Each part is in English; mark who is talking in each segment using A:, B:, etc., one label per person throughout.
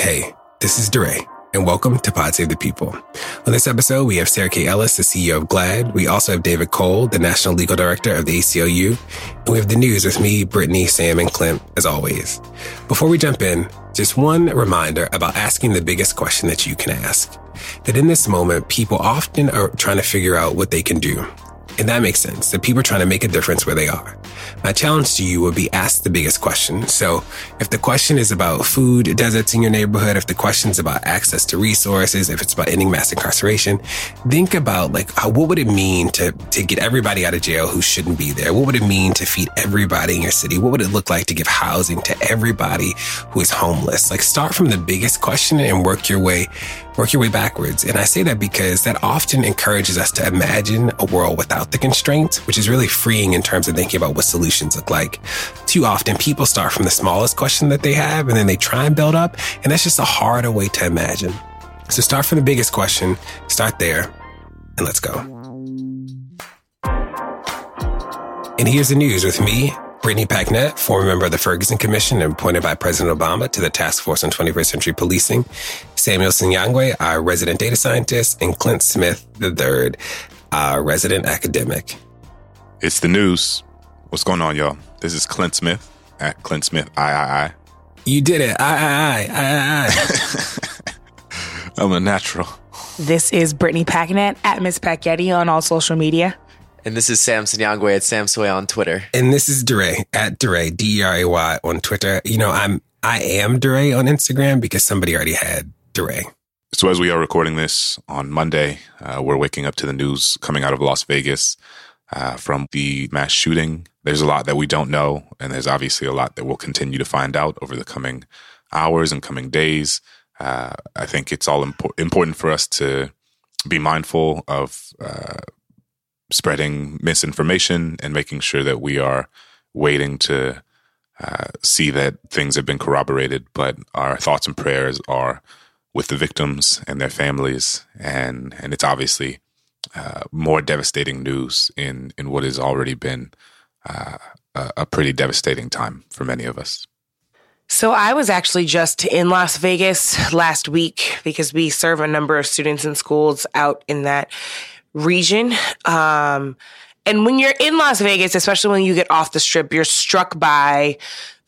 A: Hey, this is DeRay, and welcome to Pod Save the People. On this episode, we have Sarah K. Ellis, the CEO of GLAAD. We also have David Cole, the National Legal Director of the ACLU. And we have the news with me, Brittany, Sam, and Clint, as always. Before we jump in, just one reminder about asking the biggest question that you can ask. That in this moment, people often are trying to figure out what they can do. And that makes sense, that people are trying to make a difference where they are. My challenge to you would be ask the biggest question. So if the question is about food deserts in your neighborhood, if the question is about access to resources, if it's about ending mass incarceration, think about like, what would it mean to, to get everybody out of jail who shouldn't be there? What would it mean to feed everybody in your city? What would it look like to give housing to everybody who is homeless? Like start from the biggest question and work your way work your way backwards. And I say that because that often encourages us to imagine a world without the constraints, which is really freeing in terms of thinking about what solutions look like. Too often people start from the smallest question that they have and then they try and build up. And that's just a harder way to imagine. So start from the biggest question, start there, and let's go. And here's the news with me, Brittany Packnett, former member of the Ferguson Commission and appointed by President Obama to the Task Force on 21st Century Policing, Samuel Sinyangwe, our resident data scientist, and Clint Smith III, our resident academic.
B: It's the news. What's going on, y'all? This is Clint Smith at Clint Smith III.
A: You did it. I, I, I, I,
B: I. I'm a natural.
C: This is Brittany Packnett at Miss Packyetti on all social media.
D: And this is Sam Sinyangwe at Sam Soy on Twitter.
A: And this is DeRay at DeRay, D-E-R-A-Y on Twitter. You know, I'm, I am DeRay on Instagram because somebody already had DeRay.
B: So as we are recording this on Monday, uh, we're waking up to the news coming out of Las Vegas uh, from the mass shooting. There's a lot that we don't know, and there's obviously a lot that we'll continue to find out over the coming hours and coming days. Uh, I think it's all impo- important for us to be mindful of uh, spreading misinformation and making sure that we are waiting to uh, see that things have been corroborated. But our thoughts and prayers are with the victims and their families, and and it's obviously uh, more devastating news in in what has already been uh, a, a pretty devastating time for many of us.
C: So I was actually just in Las Vegas last week because we serve a number of students in schools out in that region. Um, and when you're in Las Vegas, especially when you get off the strip, you're struck by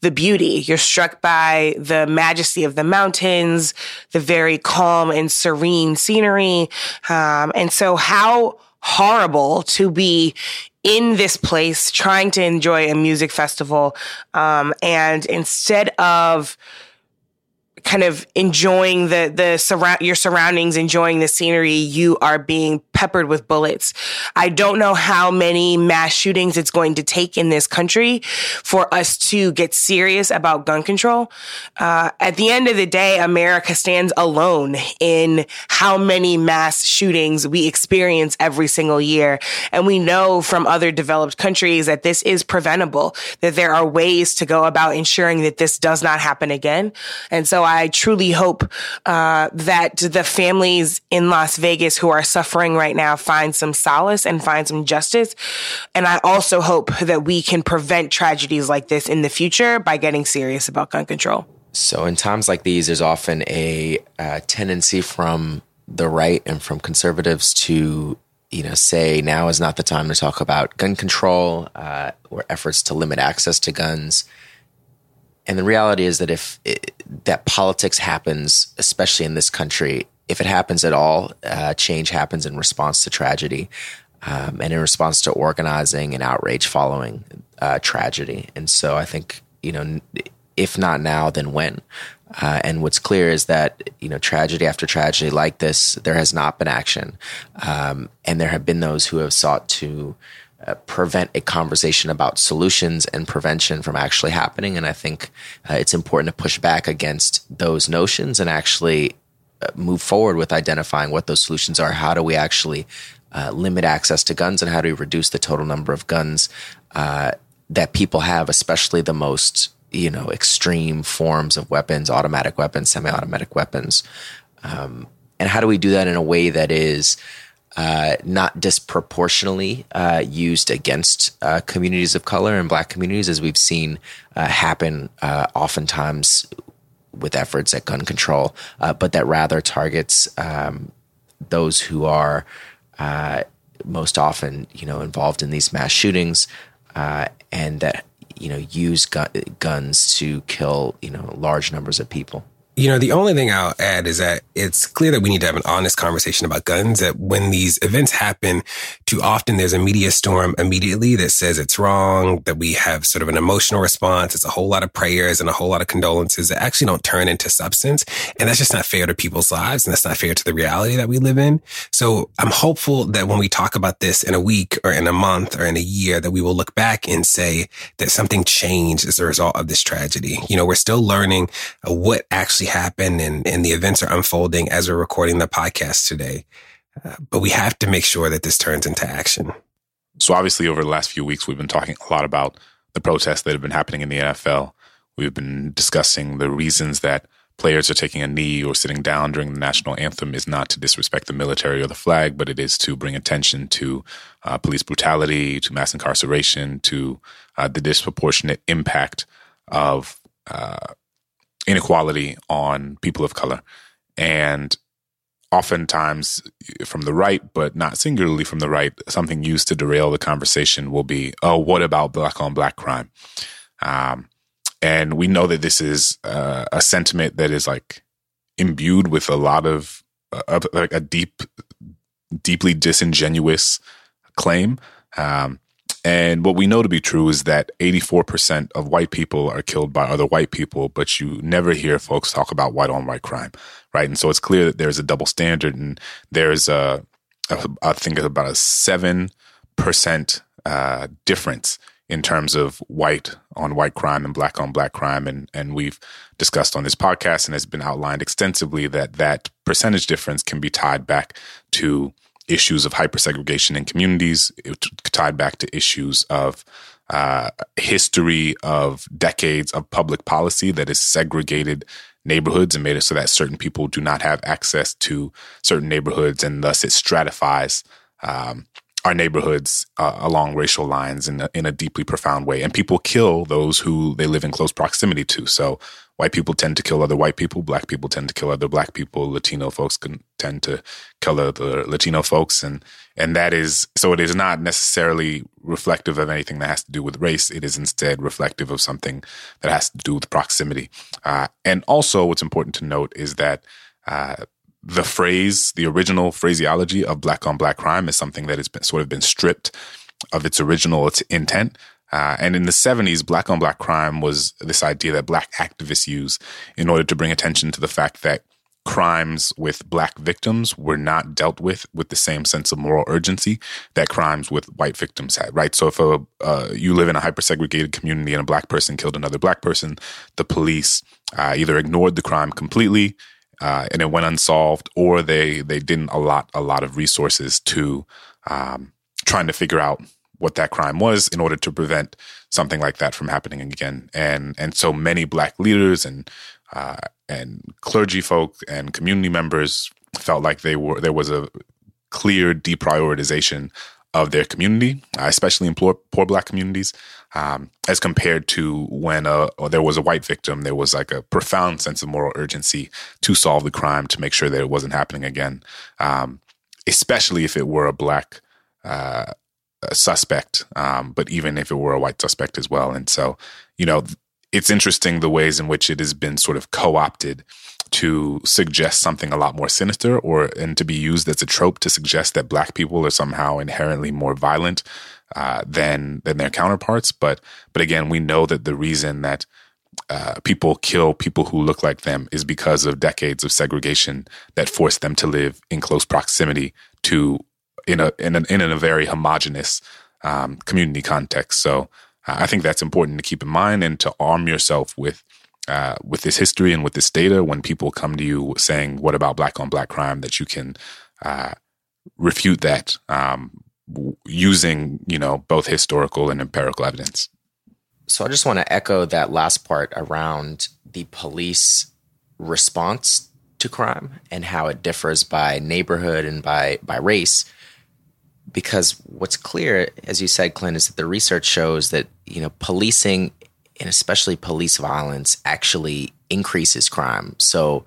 C: the beauty. You're struck by the majesty of the mountains, the very calm and serene scenery. Um, and so how horrible to be in this place trying to enjoy a music festival. Um, and instead of kind of enjoying the the surround your surroundings, enjoying the scenery, you are being peppered with bullets. I don't know how many mass shootings it's going to take in this country for us to get serious about gun control. Uh, at the end of the day, America stands alone in how many mass shootings we experience every single year, and we know from other developed countries that this is preventable. That there are ways to go about ensuring that this does not happen again, and so. I truly hope uh, that the families in Las Vegas who are suffering right now find some solace and find some justice. And I also hope that we can prevent tragedies like this in the future by getting serious about gun control.
D: So, in times like these, there's often a uh, tendency from the right and from conservatives to you know, say now is not the time to talk about gun control uh, or efforts to limit access to guns. And the reality is that if it, that politics happens, especially in this country, if it happens at all, uh, change happens in response to tragedy um, and in response to organizing and outrage following uh, tragedy. And so I think, you know, if not now, then when? Uh, and what's clear is that you know tragedy after tragedy like this, there has not been action, um, and there have been those who have sought to uh, prevent a conversation about solutions and prevention from actually happening. And I think uh, it's important to push back against those notions and actually move forward with identifying what those solutions are. How do we actually uh, limit access to guns and how do we reduce the total number of guns uh, that people have, especially the most you know extreme forms of weapons, automatic weapons, semi-automatic weapons, um, and how do we do that in a way that is uh, not disproportionately uh, used against uh, communities of color and black communities, as we've seen uh, happen uh, oftentimes with efforts at gun control, uh, but that rather targets um, those who are uh, most often, you know, involved in these mass shootings, uh, and that you know use gu- guns to kill you know large numbers of people.
A: You know, the only thing I'll add is that it's clear that we need to have an honest conversation about guns. That when these events happen, too often there's a media storm immediately that says it's wrong, that we have sort of an emotional response. It's a whole lot of prayers and a whole lot of condolences that actually don't turn into substance. And that's just not fair to people's lives. And that's not fair to the reality that we live in. So I'm hopeful that when we talk about this in a week or in a month or in a year, that we will look back and say that something changed as a result of this tragedy. You know, we're still learning what actually actually happened and, and the events are unfolding as we're recording the podcast today. Uh, but we have to make sure that this turns into action.
B: So, obviously, over the last few weeks, we've been talking a lot about the protests that have been happening in the NFL. We've been discussing the reasons that players are taking a knee or sitting down during the national anthem is not to disrespect the military or the flag, but it is to bring attention to uh, police brutality, to mass incarceration, to uh, the disproportionate impact of uh, inequality on people of color. And oftentimes from the right, but not singularly from the right, something used to derail the conversation will be, oh, what about black on black crime? Um, and we know that this is uh, a sentiment that is like imbued with a lot of, like a deep, deeply disingenuous claim. Um, and what we know to be true is that 84% of white people are killed by other white people, but you never hear folks talk about white on white crime, right? And so it's clear that there's a double standard and there's a, a I think it's about a 7% uh, difference in terms of white on white crime and black on black crime. And, and we've discussed on this podcast and has been outlined extensively that that percentage difference can be tied back to issues of hypersegregation in communities, tied back to issues of uh, history of decades of public policy that has segregated neighborhoods and made it so that certain people do not have access to certain neighborhoods, and thus it stratifies um, our neighborhoods uh, along racial lines in a, in a deeply profound way. And people kill those who they live in close proximity to. So white people tend to kill other white people, black people tend to kill other black people, Latino folks can tend to kill other Latino folks, and and that is so. It is not necessarily reflective of anything that has to do with race. It is instead reflective of something that has to do with proximity. Uh, and also, what's important to note is that. Uh, the phrase, the original phraseology of black on black crime is something that has been sort of been stripped of its original intent uh, and in the 70s, black on black crime was this idea that black activists use in order to bring attention to the fact that crimes with black victims were not dealt with with the same sense of moral urgency that crimes with white victims had, right? So if a, uh, you live in a hypersegregated community and a black person killed another black person, the police uh, either ignored the crime completely uh, and it went unsolved, or they they didn't allot a lot of resources to um, trying to figure out what that crime was in order to prevent something like that from happening again. And and so many black leaders and uh, and clergy folk and community members felt like they were there was a clear deprioritization of their community, uh, especially in poor, poor black communities, um, as compared to when uh, there was a white victim. There was like a profound sense of moral urgency to solve the crime to make sure that it wasn't happening again, um, especially if it were a black uh, a suspect, um, but even if it were a white suspect as well. And so, you know, it's interesting the ways in which it has been sort of co-opted to suggest something a lot more sinister or and to be used as a trope to suggest that black people are somehow inherently more violent uh, than than their counterparts but but again we know that the reason that uh, people kill people who look like them is because of decades of segregation that forced them to live in close proximity to in a in a, in a very homogenous um, community context. So uh, I think that's important to keep in mind and to arm yourself with uh, with this history and with this data when people come to you saying, "What about black on black crime?" That you can uh, refute that um, using you know both historical and empirical evidence.
D: So I just want to echo that last part around the police response to crime and how it differs by neighborhood and by by race because what's clear, as you said, Clint, is that the research shows that you know policing and especially police violence actually increases crime. So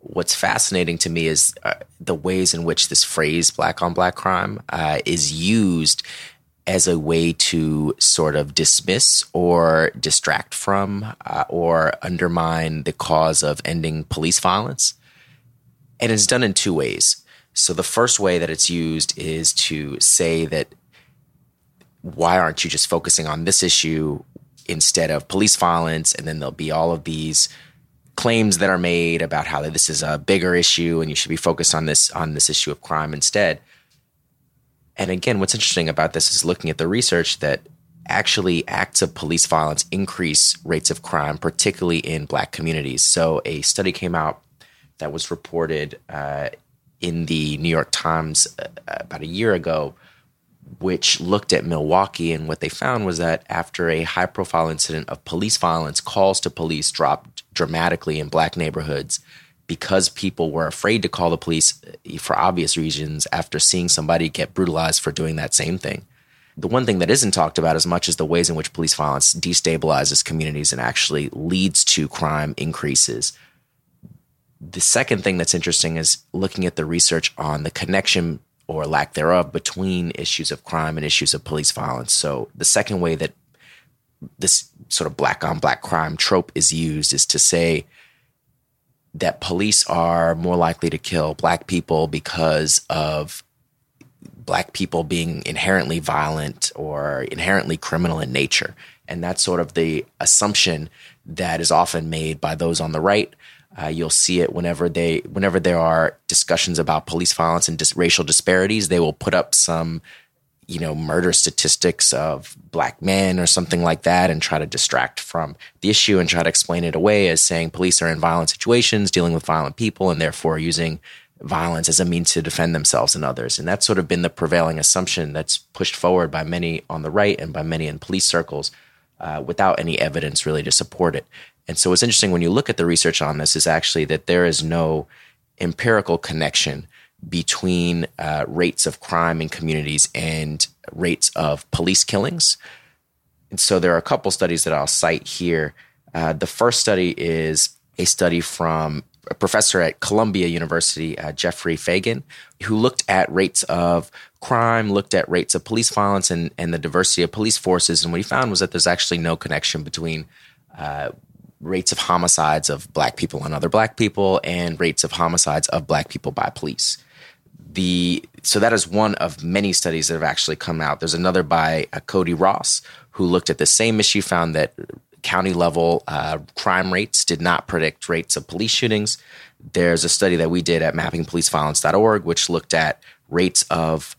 D: what's fascinating to me is uh, the ways in which this phrase black on black crime uh, is used as a way to sort of dismiss or distract from uh, or undermine the cause of ending police violence. And it's done in two ways. So the first way that it's used is to say that why aren't you just focusing on this issue instead of police violence? And then there'll be all of these claims that are made about how this is a bigger issue and you should be focused on this on this issue of crime instead. And again, what's interesting about this is looking at the research that actually acts of police violence increase rates of crime, particularly in black communities. So a study came out that was reported uh, in the New York Times uh, about a year ago, which looked at Milwaukee. And what they found was that after a high profile incident of police violence, calls to police dropped dramatically in black neighborhoods because people were afraid to call the police uh, for obvious reasons after seeing somebody get brutalized for doing that same thing. The one thing that isn't talked about as much is the ways in which police violence destabilizes communities and actually leads to crime increases. The second thing that's interesting is looking at the research on the connection or lack thereof between issues of crime and issues of police violence. So, the second way that this sort of black on black crime trope is used is to say that police are more likely to kill black people because of black people being inherently violent or inherently criminal in nature. And that's sort of the assumption that is often made by those on the right. Uh, you'll see it whenever they, whenever there are discussions about police violence and dis- racial disparities. They will put up some you know, murder statistics of black men or something like that and try to distract from the issue and try to explain it away as saying police are in violent situations, dealing with violent people, and therefore using violence as a means to defend themselves and others. And that's sort of been the prevailing assumption that's pushed forward by many on the right and by many in police circles uh, without any evidence really to support it. And so what's interesting when you look at the research on this is actually that there is no empirical connection between uh, rates of crime in communities and rates of police killings. And so there are a couple studies that I'll cite here. Uh, the first study is a study from a professor at Columbia University, uh, Jeffrey Fagan, who looked at rates of crime, looked at rates of police violence, and, and the diversity of police forces. And what he found was that there's actually no connection between uh, rates of homicides of black people on other black people and rates of homicides of black people by police the so that is one of many studies that have actually come out. There's another by uh, Cody Ross who looked at the same issue, found that county level uh, crime rates did not predict rates of police shootings. There's a study that we did at mappingpoliceviolence.org, which looked at rates of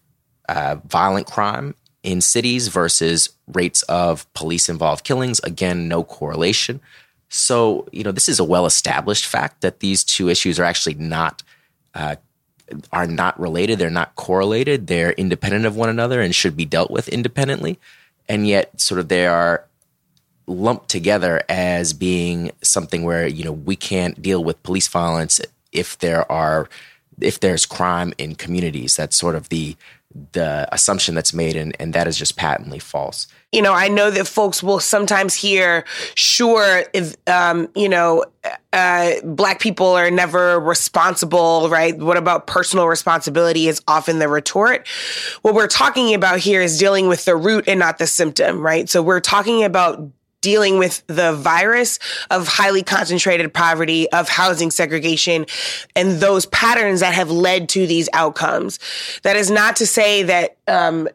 D: uh, violent crime in cities versus rates of police involved killings. Again, no correlation. So, you know, this is a well established fact that these two issues are actually not uh, are not related, they're not correlated, they're independent of one another and should be dealt with independently. And yet, sort of, they are lumped together as being something where, you know, we can't deal with police violence if there are if there's crime in communities. That's sort of the the assumption that's made, and, and that is just patently false.
C: You know, I know that folks will sometimes hear, sure, if, um, you know, uh, black people are never responsible, right? What about personal responsibility is often the retort. What we're talking about here is dealing with the root and not the symptom, right? So we're talking about dealing with the virus of highly concentrated poverty, of housing segregation, and those patterns that have led to these outcomes. That is not to say that, um,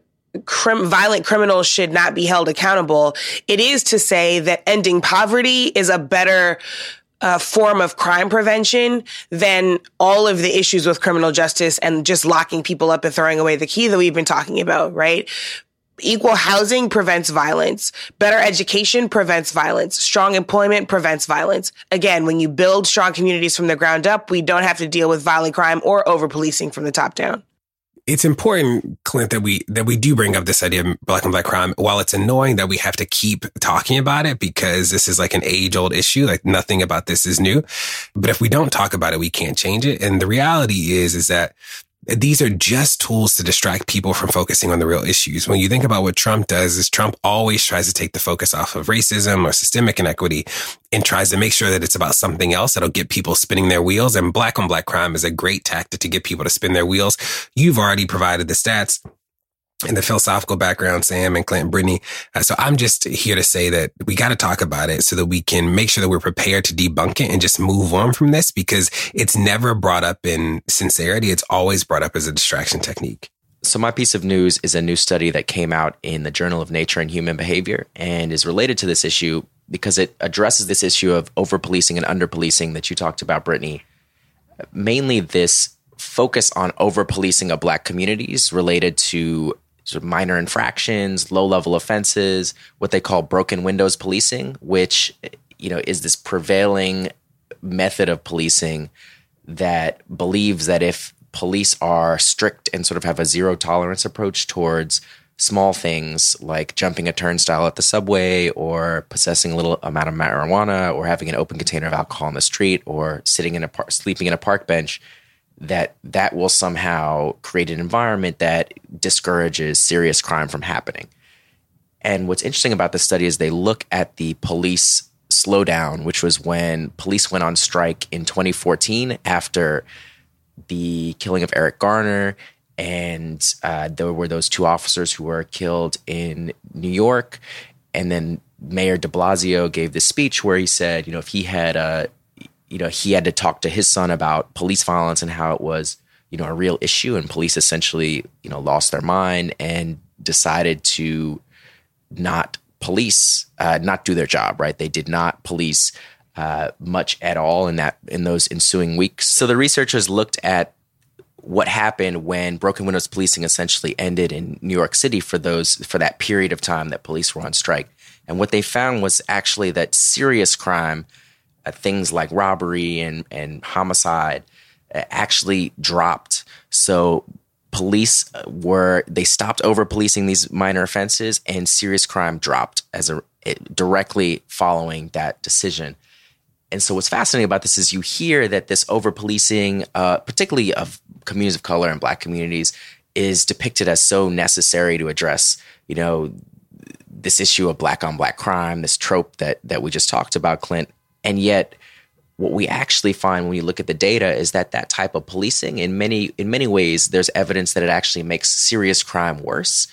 C: Crim- violent criminals should not be held accountable. It is to say that ending poverty is a better uh, form of crime prevention than all of the issues with criminal justice and just locking people up and throwing away the key that we've been talking about, right? Equal housing prevents violence. Better education prevents violence. Strong employment prevents violence. Again, when you build strong communities from the ground up, we don't have to deal with violent crime or over policing from the top down.
A: It's important, Clint, that we that we do bring up this idea of black and black crime. While it's annoying that we have to keep talking about it because this is like an age old issue, like nothing about this is new. But if we don't talk about it, we can't change it. And the reality is, is that these are just tools to distract people from focusing on the real issues. When you think about what Trump does is Trump always tries to take the focus off of racism or systemic inequity and tries to make sure that it's about something else that'll get people spinning their wheels. And black on black crime is a great tactic to get people to spin their wheels. You've already provided the stats and the philosophical background, Sam and Clint Brittany. Uh, so I'm just here to say that we got to talk about it so that we can make sure that we're prepared to debunk it and just move on from this because it's never brought up in sincerity. It's always brought up as a distraction technique.
D: So, my piece of news is a new study that came out in the Journal of Nature and Human Behavior and is related to this issue because it addresses this issue of over policing and under policing that you talked about, Brittany. Mainly, this focus on over policing of black communities related to sort of minor infractions, low level offenses, what they call broken windows policing, which you know is this prevailing method of policing that believes that if police are strict and sort of have a zero tolerance approach towards small things like jumping a turnstile at the subway or possessing a little amount of marijuana or having an open container of alcohol on the street or sitting in a par- sleeping in a park bench that that will somehow create an environment that discourages serious crime from happening. And what's interesting about this study is they look at the police slowdown, which was when police went on strike in 2014 after the killing of Eric Garner. And uh, there were those two officers who were killed in New York. And then Mayor de Blasio gave this speech where he said, you know, if he had a you know, he had to talk to his son about police violence and how it was, you know, a real issue. And police essentially, you know, lost their mind and decided to not police, uh, not do their job. Right? They did not police uh, much at all in that in those ensuing weeks. So the researchers looked at what happened when broken windows policing essentially ended in New York City for those for that period of time that police were on strike. And what they found was actually that serious crime uh, things like robbery and, and homicide uh, actually dropped. So police uh, were they stopped over policing these minor offenses and serious crime dropped as a directly following that decision. And so what's fascinating about this is you hear that this over policing, uh, particularly of communities of color and black communities, is depicted as so necessary to address, you know, this issue of black on black crime, this trope that that we just talked about, Clint, and yet, what we actually find when you look at the data is that that type of policing, in many in many ways, there's evidence that it actually makes serious crime worse.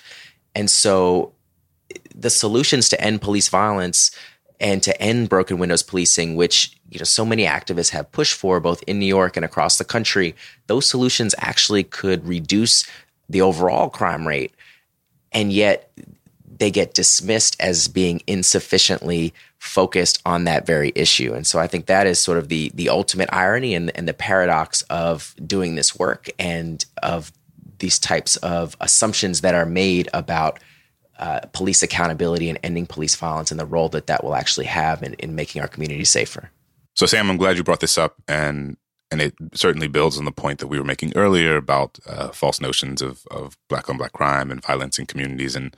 D: And so, the solutions to end police violence and to end broken windows policing, which you know so many activists have pushed for both in New York and across the country, those solutions actually could reduce the overall crime rate, and yet they get dismissed as being insufficiently focused on that very issue. And so I think that is sort of the the ultimate irony and, and the paradox of doing this work and of these types of assumptions that are made about uh, police accountability and ending police violence and the role that that will actually have in, in making our community safer.
B: So, Sam, I'm glad you brought this up, and and it certainly builds on the point that we were making earlier about uh, false notions of of black on black crime and violence in communities, and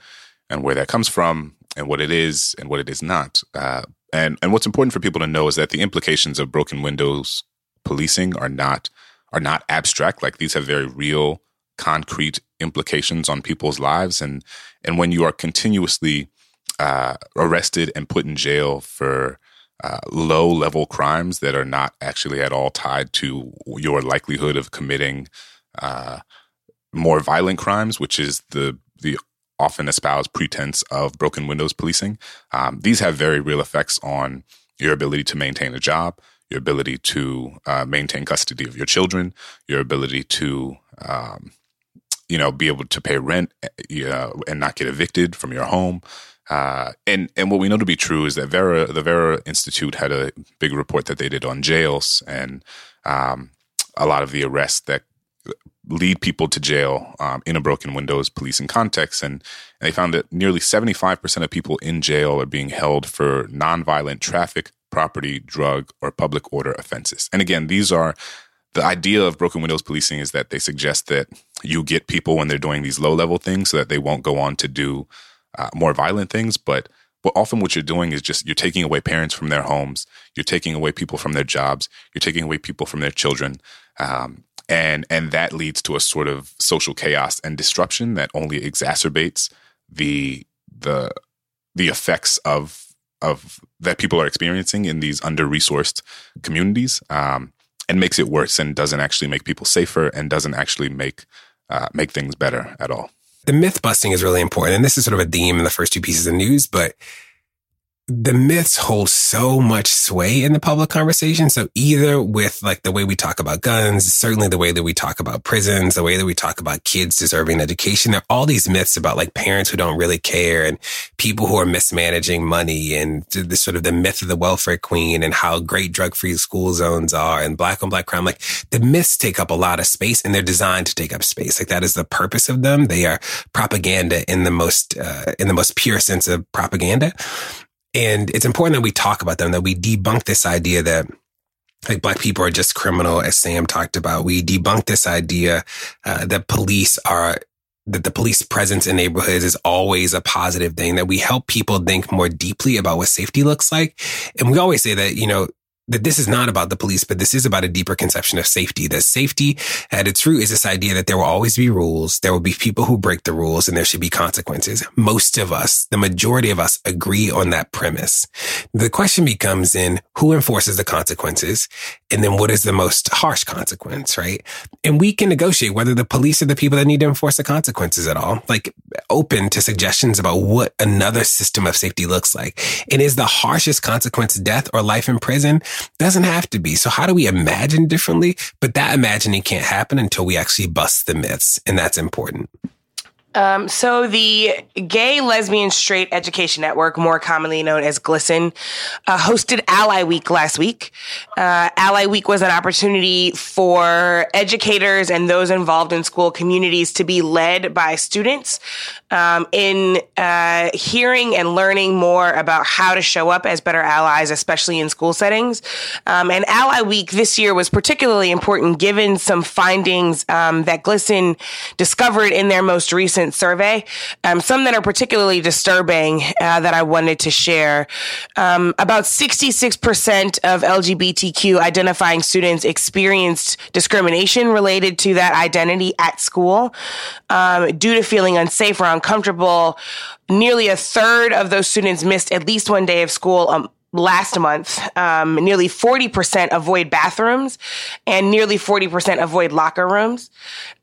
B: and where that comes from and what it is and what it is not. Uh, and and what's important for people to know is that the implications of broken windows policing are not are not abstract. Like these have very real, concrete implications on people's lives. And and when you are continuously uh, arrested and put in jail for uh, low level crimes that are not actually at all tied to your likelihood of committing uh, more violent crimes, which is the the often espouse pretense of broken windows policing. Um, these have very real effects on your ability to maintain a job, your ability to uh, maintain custody of your children, your ability to, um, you know, be able to pay rent uh, and not get evicted from your home. Uh, and and what we know to be true is that Vera, the Vera Institute, had a big report that they did on jails and um, a lot of the arrests that lead people to jail um, in a broken windows policing context. And, and, they found that nearly 75% of people in jail are being held for nonviolent traffic, property, drug, or public order offenses. And again, these are the idea of broken windows policing is that they suggest that you get people when they're doing these low level things so that they won't go on to do uh, more violent things. But but often what you're doing is just you're taking away parents from their homes, you're taking away people from their jobs, you're taking away people from their children. Um, and and that leads to a sort of social chaos and disruption that only exacerbates the the the effects of of that people are experiencing in these under resourced communities um, and makes it worse and doesn't actually make people safer and doesn't actually make uh, make things better at all.
A: The myth busting is really important, and this is sort of a theme in the first two pieces of news, but the myths hold so much sway in the public conversation. So either with like the way we talk about guns, certainly the way that we talk about prisons, the way that we talk about kids deserving education, there are all these myths about like parents who don't really care and people who are mismanaging money and the sort of the myth of the welfare queen and how great drug free school zones are and black on black crime. Like the myths take up a lot of space and they're designed to take up space. Like that is the purpose of them. They are propaganda in the most, uh, in the most pure sense of propaganda. And it's important that we talk about them, that we debunk this idea that like black people are just criminal, as Sam talked about. We debunk this idea uh, that police are that the police presence in neighborhoods is always a positive thing, that we help people think more deeply about what safety looks like. And we always say that, you know, that this is not about the police, but this is about a deeper conception of safety. That safety at its root is this idea that there will always be rules. There will be people who break the rules and there should be consequences. Most of us, the majority of us agree on that premise. The question becomes in who enforces the consequences and then what is the most harsh consequence, right? And we can negotiate whether the police are the people that need to enforce the consequences at all, like open to suggestions about what another system of safety looks like. And is the harshest consequence death or life in prison? Doesn't have to be. So how do we imagine differently? But that imagining can't happen until we actually bust the myths. And that's important.
C: Um, so the Gay, Lesbian, Straight Education Network, more commonly known as GLSEN, uh, hosted Ally Week last week. Uh, Ally Week was an opportunity for educators and those involved in school communities to be led by students um, in uh, hearing and learning more about how to show up as better allies, especially in school settings. Um, and Ally Week this year was particularly important given some findings um, that GLSEN discovered in their most recent recent survey, um, some that are particularly disturbing uh, that I wanted to share. Um, about 66% of LGBTQ identifying students experienced discrimination related to that identity at school um, due to feeling unsafe or uncomfortable. Nearly a third of those students missed at least one day of school um, last month, um, nearly 40% avoid bathrooms and nearly 40% avoid locker rooms.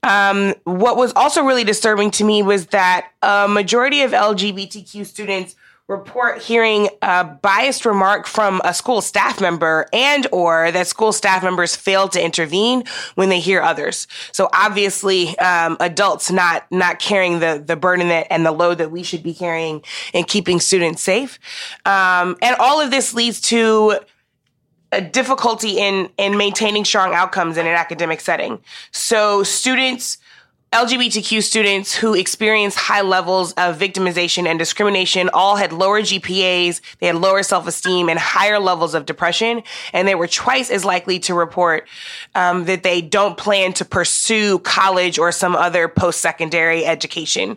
C: Um, what was also really disturbing to me was that a majority of LGBTQ students report hearing a biased remark from a school staff member and or that school staff members fail to intervene when they hear others. So obviously, um, adults not not carrying the the burden that and the load that we should be carrying in keeping students safe. Um, and all of this leads to a difficulty in in maintaining strong outcomes in an academic setting. So students LGBTQ students who experienced high levels of victimization and discrimination all had lower GPAs, they had lower self-esteem and higher levels of depression, and they were twice as likely to report um, that they don't plan to pursue college or some other post-secondary education.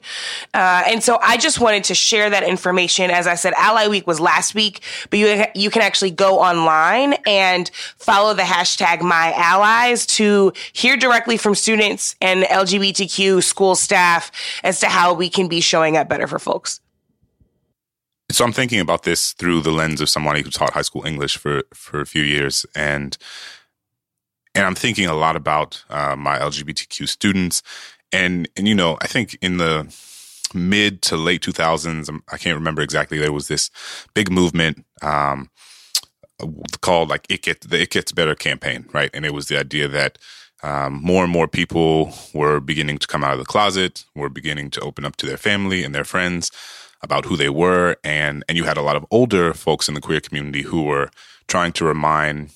C: Uh, and so I just wanted to share that information. As I said, Ally Week was last week, but you you can actually go online and follow the hashtag My Allies to hear directly from students and LGBT LGBTQ school staff as to how we can be showing up better for folks.
B: So I'm thinking about this through the lens of somebody who taught high school English for for a few years, and and I'm thinking a lot about uh, my LGBTQ students, and and you know I think in the mid to late 2000s, um, I can't remember exactly. There was this big movement um, called like "It Get the It Gets Better" campaign, right? And it was the idea that um, more and more people were beginning to come out of the closet, were beginning to open up to their family and their friends about who they were, and and you had a lot of older folks in the queer community who were trying to remind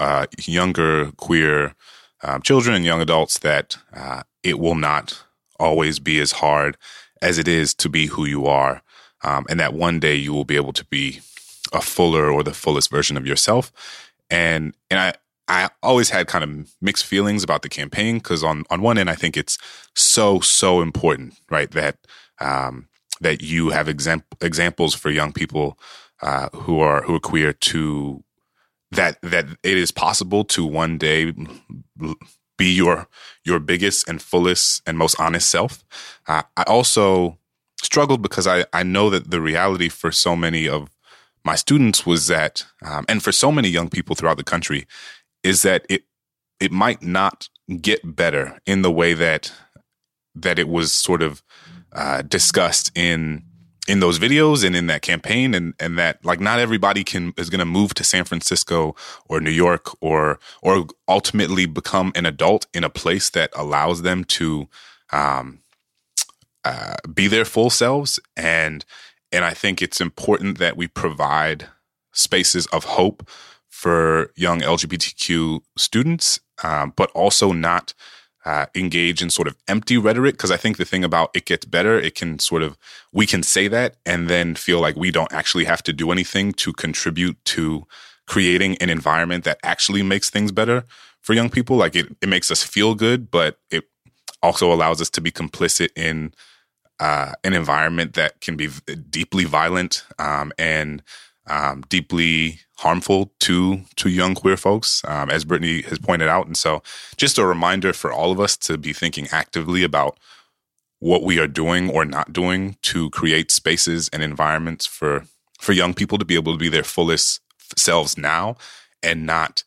B: uh, younger queer um, children and young adults that uh, it will not always be as hard as it is to be who you are, um, and that one day you will be able to be a fuller or the fullest version of yourself. And and I I always had kind of mixed feelings about the campaign because on on one end I think it's so so important, right? That um, that you have exam- examples for young people uh, who are who are queer to that that it is possible to one day be your your biggest and fullest and most honest self. Uh, I also struggled because I I know that the reality for so many of my students was that, um, and for so many young people throughout the country, is that it it might not get better in the way that that it was sort of uh, discussed in in those videos and in that campaign and and that like not everybody can is going to move to San Francisco or New York or or ultimately become an adult in a place that allows them to um, uh, be their full selves. And and I think it's important that we provide spaces of hope for young LGBTQ students, um, but also not uh, engage in sort of empty rhetoric because I think the thing about it gets better, it can sort of we can say that and then feel like we don't actually have to do anything to contribute to creating an environment that actually makes things better for young people. Like it, it makes us feel good, but it also allows us to be complicit in uh, an environment that can be deeply violent um, and um, deeply harmful to to young queer folks, um, as Brittany has pointed out. And so, just a reminder for all of us to be thinking actively about what we are doing or not doing to create spaces and environments for for young people to be able to be their fullest selves now, and not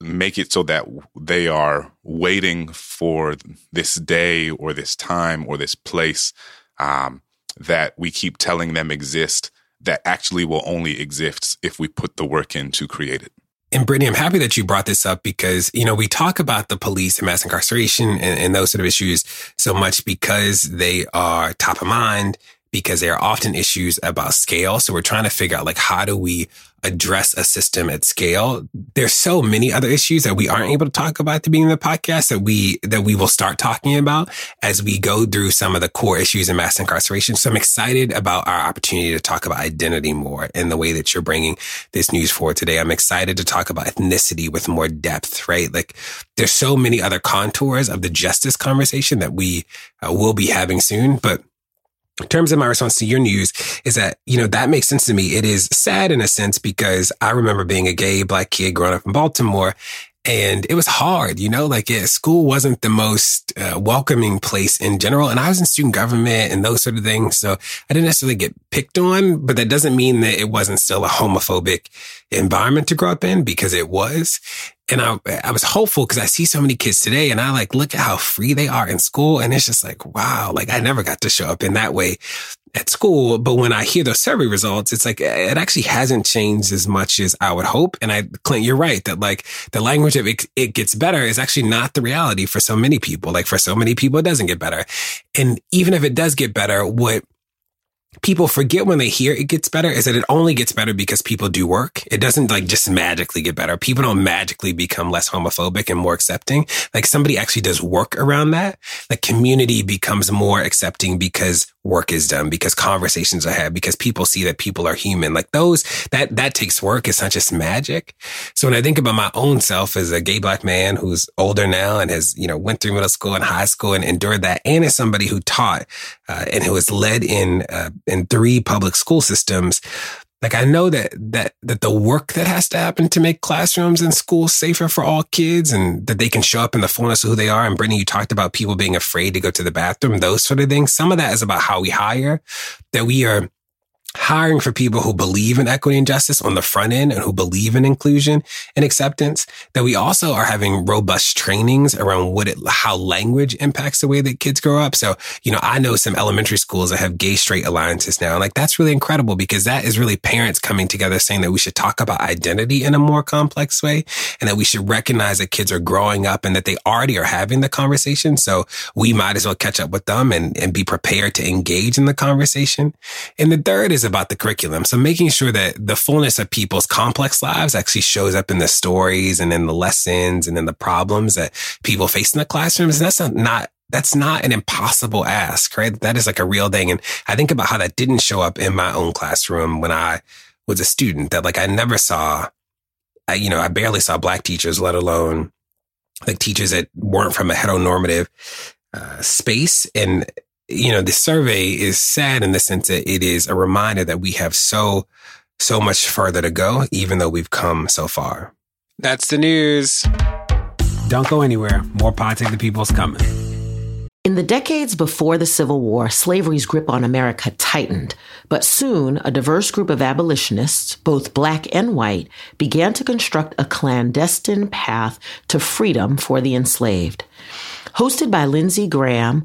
B: make it so that they are waiting for this day or this time or this place um, that we keep telling them exist that actually will only exist if we put the work in to create it.
A: And Brittany, I'm happy that you brought this up because, you know, we talk about the police and mass incarceration and, and those sort of issues so much because they are top of mind because they are often issues about scale. So we're trying to figure out like, how do we address a system at scale? There's so many other issues that we aren't able to talk about at the beginning of the podcast that we, that we will start talking about as we go through some of the core issues in mass incarceration. So I'm excited about our opportunity to talk about identity more and the way that you're bringing this news forward today. I'm excited to talk about ethnicity with more depth, right? Like there's so many other contours of the justice conversation that we uh, will be having soon, but in terms of my response to your news is that, you know, that makes sense to me. It is sad in a sense because I remember being a gay black kid growing up in Baltimore and it was hard, you know, like yeah, school wasn't the most uh, welcoming place in general. And I was in student government and those sort of things. So I didn't necessarily get picked on, but that doesn't mean that it wasn't still a homophobic environment to grow up in because it was and I, I was hopeful because I see so many kids today and I like look at how free they are in school. And it's just like, wow, like I never got to show up in that way at school. But when I hear those survey results, it's like, eh, it actually hasn't changed as much as I would hope. And I, Clint, you're right that like the language of it, it gets better is actually not the reality for so many people. Like for so many people, it doesn't get better. And even if it does get better, what people forget when they hear it gets better is that it only gets better because people do work. It doesn't like just magically get better. People don't magically become less homophobic and more accepting. Like somebody actually does work around that. Like community becomes more accepting because work is done, because conversations are had, because people see that people are human. Like those, that, that takes work. It's not just magic. So when I think about my own self as a gay black man who's older now and has, you know, went through middle school and high school and endured that and as somebody who taught, uh, and who has led in, uh, in three public school systems, like I know that that that the work that has to happen to make classrooms and schools safer for all kids and that they can show up in the fullness of who they are. And Brittany, you talked about people being afraid to go to the bathroom, those sort of things. Some of that is about how we hire, that we are hiring for people who believe in equity and justice on the front end and who believe in inclusion and acceptance, that we also are having robust trainings around what it, how language impacts the way that kids grow up. So, you know, I know some elementary schools that have gay straight alliances now. Like that's really incredible because that is really parents coming together saying that we should talk about identity in a more complex way and that we should recognize that kids are growing up and that they already are having the conversation. So we might as well catch up with them and, and be prepared to engage in the conversation. And the third is about the curriculum. So making sure that the fullness of people's complex lives actually shows up in the stories and in the lessons and in the problems that people face in the classrooms. That's not, not that's not an impossible ask, right? That is like a real thing. And I think about how that didn't show up in my own classroom when I was a student that like I never saw, I, you know, I barely saw black teachers, let alone like teachers that weren't from a heteronormative uh, space. And you know, the survey is sad in the sense that it is a reminder that we have so, so much further to go, even though we've come so far.
E: That's the news.
A: Don't go anywhere. More Pod Save the People's coming.
E: In the decades before the Civil War, slavery's grip on America tightened. But soon, a diverse group of abolitionists, both black and white, began to construct a clandestine path to freedom for the enslaved. Hosted by Lindsay Graham,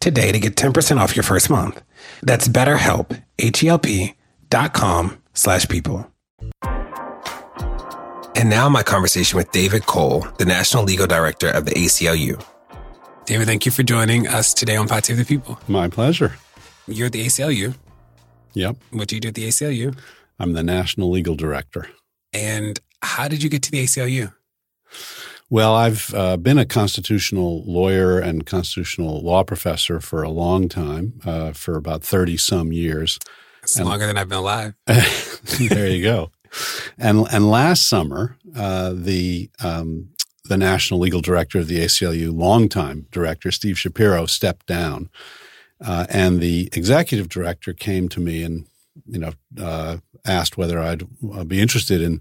A: today to get 10% off your first month. That's betterhelp, H-E-L-P dot com slash people. And now my conversation with David Cole, the National Legal Director of the ACLU. David, thank you for joining us today on Pod Save the People.
F: My pleasure.
A: You're at the ACLU.
F: Yep.
A: What do you do at the ACLU?
F: I'm the National Legal Director.
A: And how did you get to the ACLU?
F: Well, I've uh, been a constitutional lawyer and constitutional law professor for a long time, uh, for about 30 some years.
A: It's and, longer than I've been alive.
F: there you go. And, and last summer, uh, the, um, the national legal director of the ACLU, longtime director, Steve Shapiro, stepped down. Uh, and the executive director came to me and, you know, uh, asked whether I'd uh, be interested in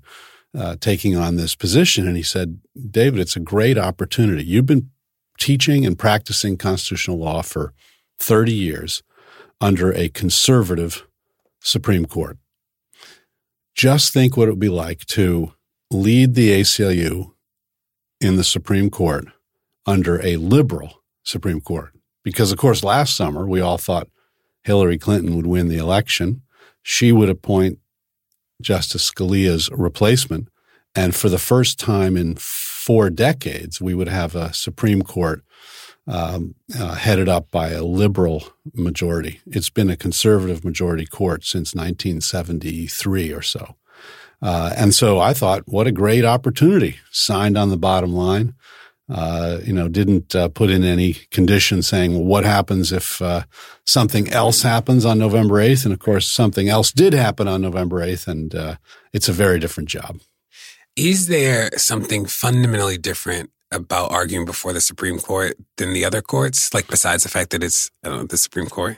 F: uh, taking on this position. And he said, David, it's a great opportunity. You've been teaching and practicing constitutional law for 30 years under a conservative Supreme Court. Just think what it would be like to lead the ACLU in the Supreme Court under a liberal Supreme Court. Because, of course, last summer we all thought Hillary Clinton would win the election. She would appoint Justice Scalia's replacement. And for the first time in four decades, we would have a Supreme Court um, uh, headed up by a liberal majority. It's been a conservative majority court since 1973 or so. Uh, and so I thought, what a great opportunity. Signed on the bottom line uh, you know, didn't uh, put in any condition saying, well, what happens if uh, something else happens on November 8th? And of course, something else did happen on November 8th, and uh, it's a very different job.
A: Is there something fundamentally different about arguing before the Supreme Court than the other courts, like besides the fact that it's know, the Supreme Court?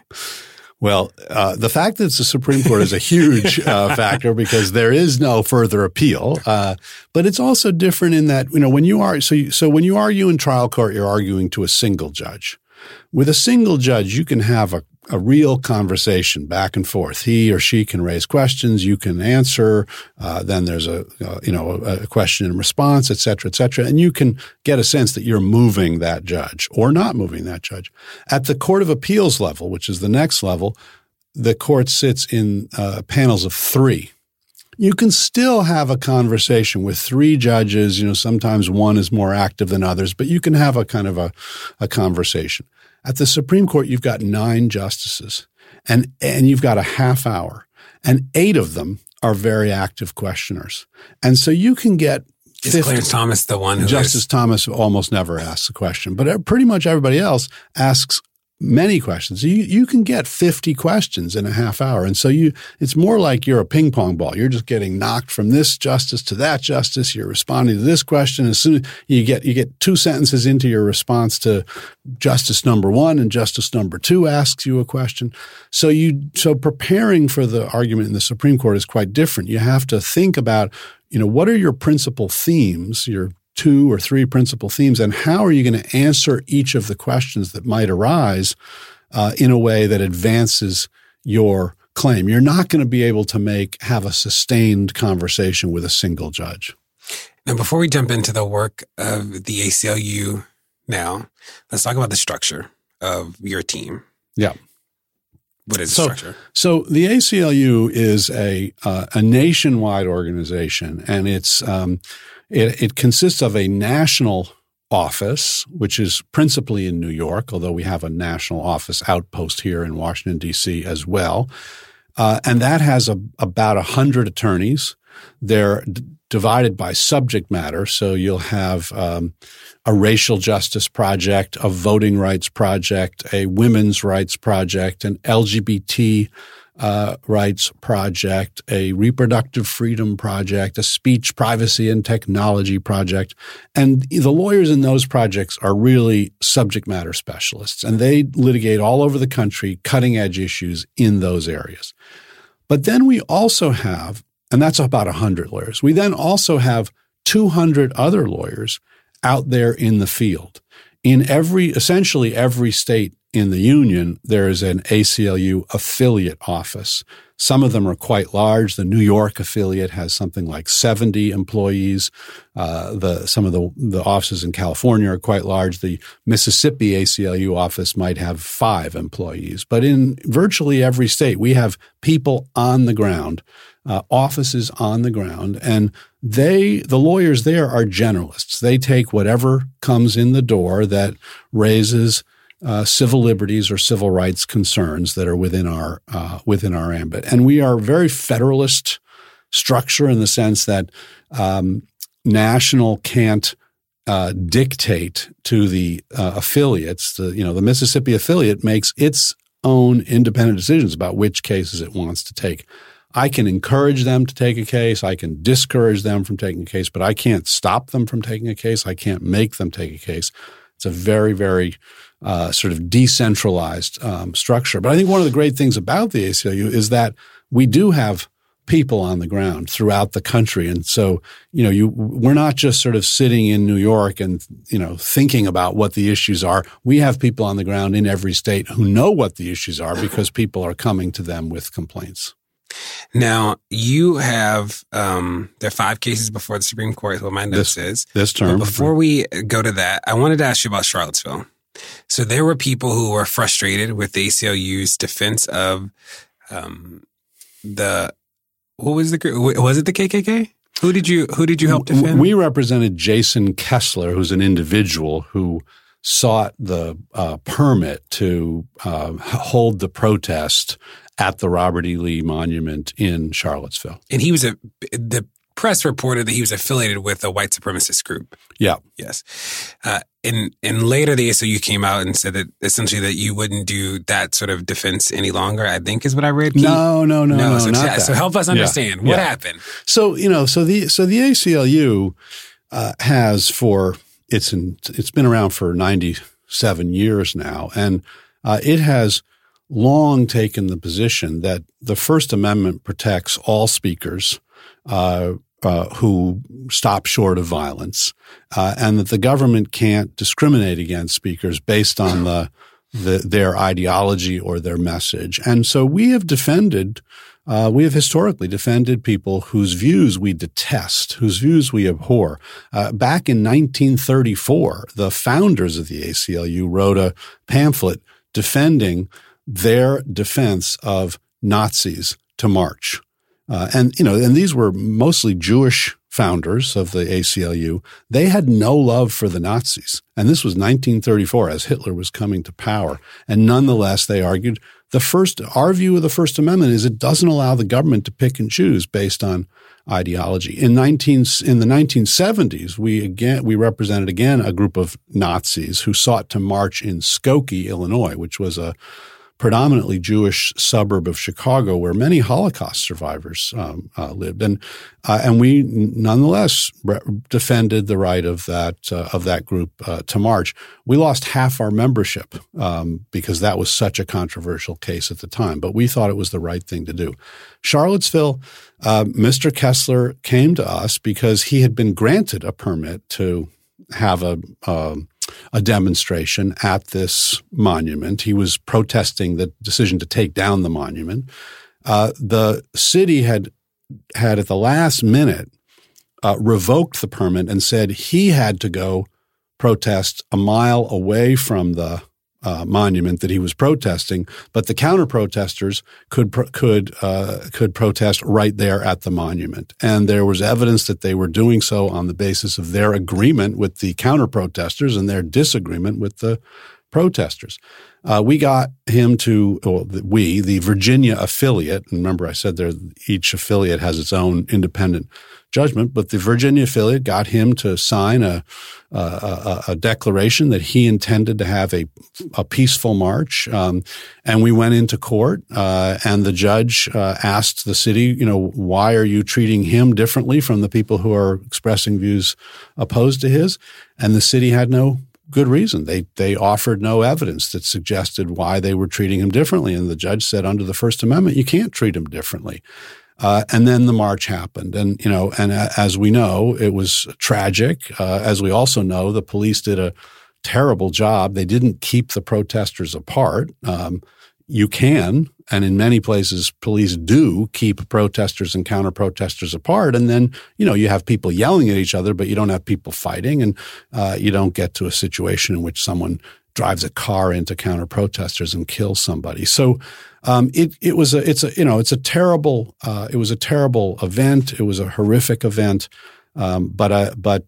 F: Well, uh, the fact that it's the Supreme Court is a huge uh, factor because there is no further appeal. Uh, but it's also different in that you know when you are so you, so when you argue in trial court, you're arguing to a single judge. With a single judge, you can have a a real conversation back and forth. He or she can raise questions, you can answer. Uh, then there's a uh, you know a, question and response, et cetera, et cetera, and you can get a sense that you're moving that judge or not moving that judge. At the court of appeals level, which is the next level, the court sits in uh, panels of three. You can still have a conversation with three judges. You know, sometimes one is more active than others, but you can have a kind of a, a conversation. At the Supreme Court, you've got nine justices and, and you've got a half hour and eight of them are very active questioners. And so you can get
A: Is
F: 50
A: Clarence Thomas the one who
F: Justice
A: is-
F: Thomas almost never asks a question, but pretty much everybody else asks many questions. You you can get 50 questions in a half hour. And so you it's more like you're a ping pong ball. You're just getting knocked from this justice to that justice. You're responding to this question. As soon as you get you get two sentences into your response to justice number 1 and justice number 2 asks you a question. So you so preparing for the argument in the Supreme Court is quite different. You have to think about you know, what are your principal themes, your two or three principal themes, and how are you going to answer each of the questions that might arise uh, in a way that advances your claim? You're not going to be able to make have a sustained conversation with a single judge.
A: Now, before we jump into the work of the ACLU now, let's talk about the structure of your team.
F: Yeah.
A: What is
F: So-
A: the structure?
F: So the ACLU is a uh, a nationwide organization, and it's um, it, it consists of a national office, which is principally in New York, although we have a national office outpost here in Washington D.C. as well, uh, and that has a, about a hundred attorneys. They're d- divided by subject matter, so you'll have um, a racial justice project, a voting rights project, a women's rights project, an LGBT uh, rights project, a reproductive freedom project, a speech privacy and technology project. And the lawyers in those projects are really subject matter specialists, and they litigate all over the country cutting edge issues in those areas. But then we also have, and that's about 100 lawyers, we then also have 200 other lawyers out there in the field. In every, essentially every state in the union, there is an ACLU affiliate office. Some of them are quite large. The New York affiliate has something like 70 employees. Uh, the, some of the, the offices in California are quite large. The Mississippi ACLU office might have five employees. But in virtually every state, we have people on the ground, uh, offices on the ground, and they, the lawyers there are generalists. They take whatever comes in the door that raises uh, civil liberties or civil rights concerns that are within our uh, within our ambit, and we are very federalist structure in the sense that um, national can't uh, dictate to the uh, affiliates. The you know the Mississippi affiliate makes its own independent decisions about which cases it wants to take. I can encourage them to take a case. I can discourage them from taking a case, but I can't stop them from taking a case. I can't make them take a case. It's a very, very uh, sort of decentralized um, structure. But I think one of the great things about the ACLU is that we do have people on the ground throughout the country, and so you know, you we're not just sort of sitting in New York and you know thinking about what the issues are. We have people on the ground in every state who know what the issues are because people are coming to them with complaints.
A: Now, you have, um, there are five cases before the Supreme Court, is what my note
F: This-
A: says.
F: This
A: But
F: term,
A: before we go to that, I wanted to ask you about Charlottesville. So there were people who were frustrated with the ACLU's defense of um, the what was the was it the KKK? Who did you who did you help defend?
F: We represented Jason Kessler, who's an individual who sought the uh, permit to uh, hold the protest at the Robert E. Lee Monument in Charlottesville.
A: and he was a the press reported that he was affiliated with a white supremacist group.
F: Yeah.
A: Yes. Uh, and and later the ACLU came out and said that essentially that you wouldn't do that sort of defense any longer. I think is what I read. You-
F: No, no, no, no,
A: so,
F: not
A: yeah,
F: that.
A: so help us
F: Yeah.
A: understand what
F: Yeah.
A: happened.
F: So you know, so the so the ACLU uh, has for it's in, it's been around for ninety seven years now, and uh, it has long taken the position that the First Amendment protects all speakers. Uh, uh, who stop short of violence, uh, and that the government can't discriminate against speakers based on the, the their ideology or their message. And so we have defended uh, we have historically defended people whose views we detest, whose views we abhor. Uh, back in 1934, the founders of the ACLU wrote a pamphlet defending their defense of Nazis to march. Uh, and you know, and these were mostly Jewish founders of the ACLU. They had no love for the Nazis, and this was 1934 as Hitler was coming to power. And nonetheless, they argued the first, our view of the First Amendment is it doesn't allow the government to pick and choose based on ideology. In 19, in the 1970s, we again, we represented again a group of Nazis who sought to march in Skokie, Illinois, which was a predominantly Jewish suburb of Chicago, where many Holocaust survivors um, uh, lived, and uh, and we nonetheless re- defended the right of that uh, of that group uh, to march. We lost half our membership um, because that was such a controversial case at the time, but we thought it was the right thing to do. Charlottesville, uh, Mr. Kessler came to us because he had been granted a permit to have a um, a demonstration at this monument. He was protesting the decision to take down the monument. Uh, the city had had at the last minute uh, revoked the permit and said he had to go protest a mile away from the uh, monument that he was protesting, but the counter protesters could could uh, could protest right there at the monument, and there was evidence that they were doing so on the basis of their agreement with the counter protesters and their disagreement with the protesters. Uh, we got him to, well, we, the Virginia affiliate, and remember I said there each affiliate has its own independent judgment, but the Virginia affiliate got him to sign a, a, a declaration that he intended to have a, a peaceful march. Um, and we went into court, uh, and the judge uh, asked the city, you know, why are you treating him differently from the people who are expressing views opposed to his? And the city had no good reason. They they offered no evidence that suggested why they were treating him differently. And the judge said, under the First Amendment, you can't treat him differently. Uh, and then the march happened, and you know, and as we know, it was tragic. Uh, as we also know, the police did a terrible job. They didn't keep the protesters apart. Um, you can, and in many places, police do keep protesters and counter protesters apart. And then, you know, you have people yelling at each other, but you don't have people fighting, and uh, you don't get to a situation in which someone drives a car into counter protesters and kills somebody. So um, it it was a it's a you know it's a terrible uh, it was a terrible event. It was a horrific event, um, but uh, but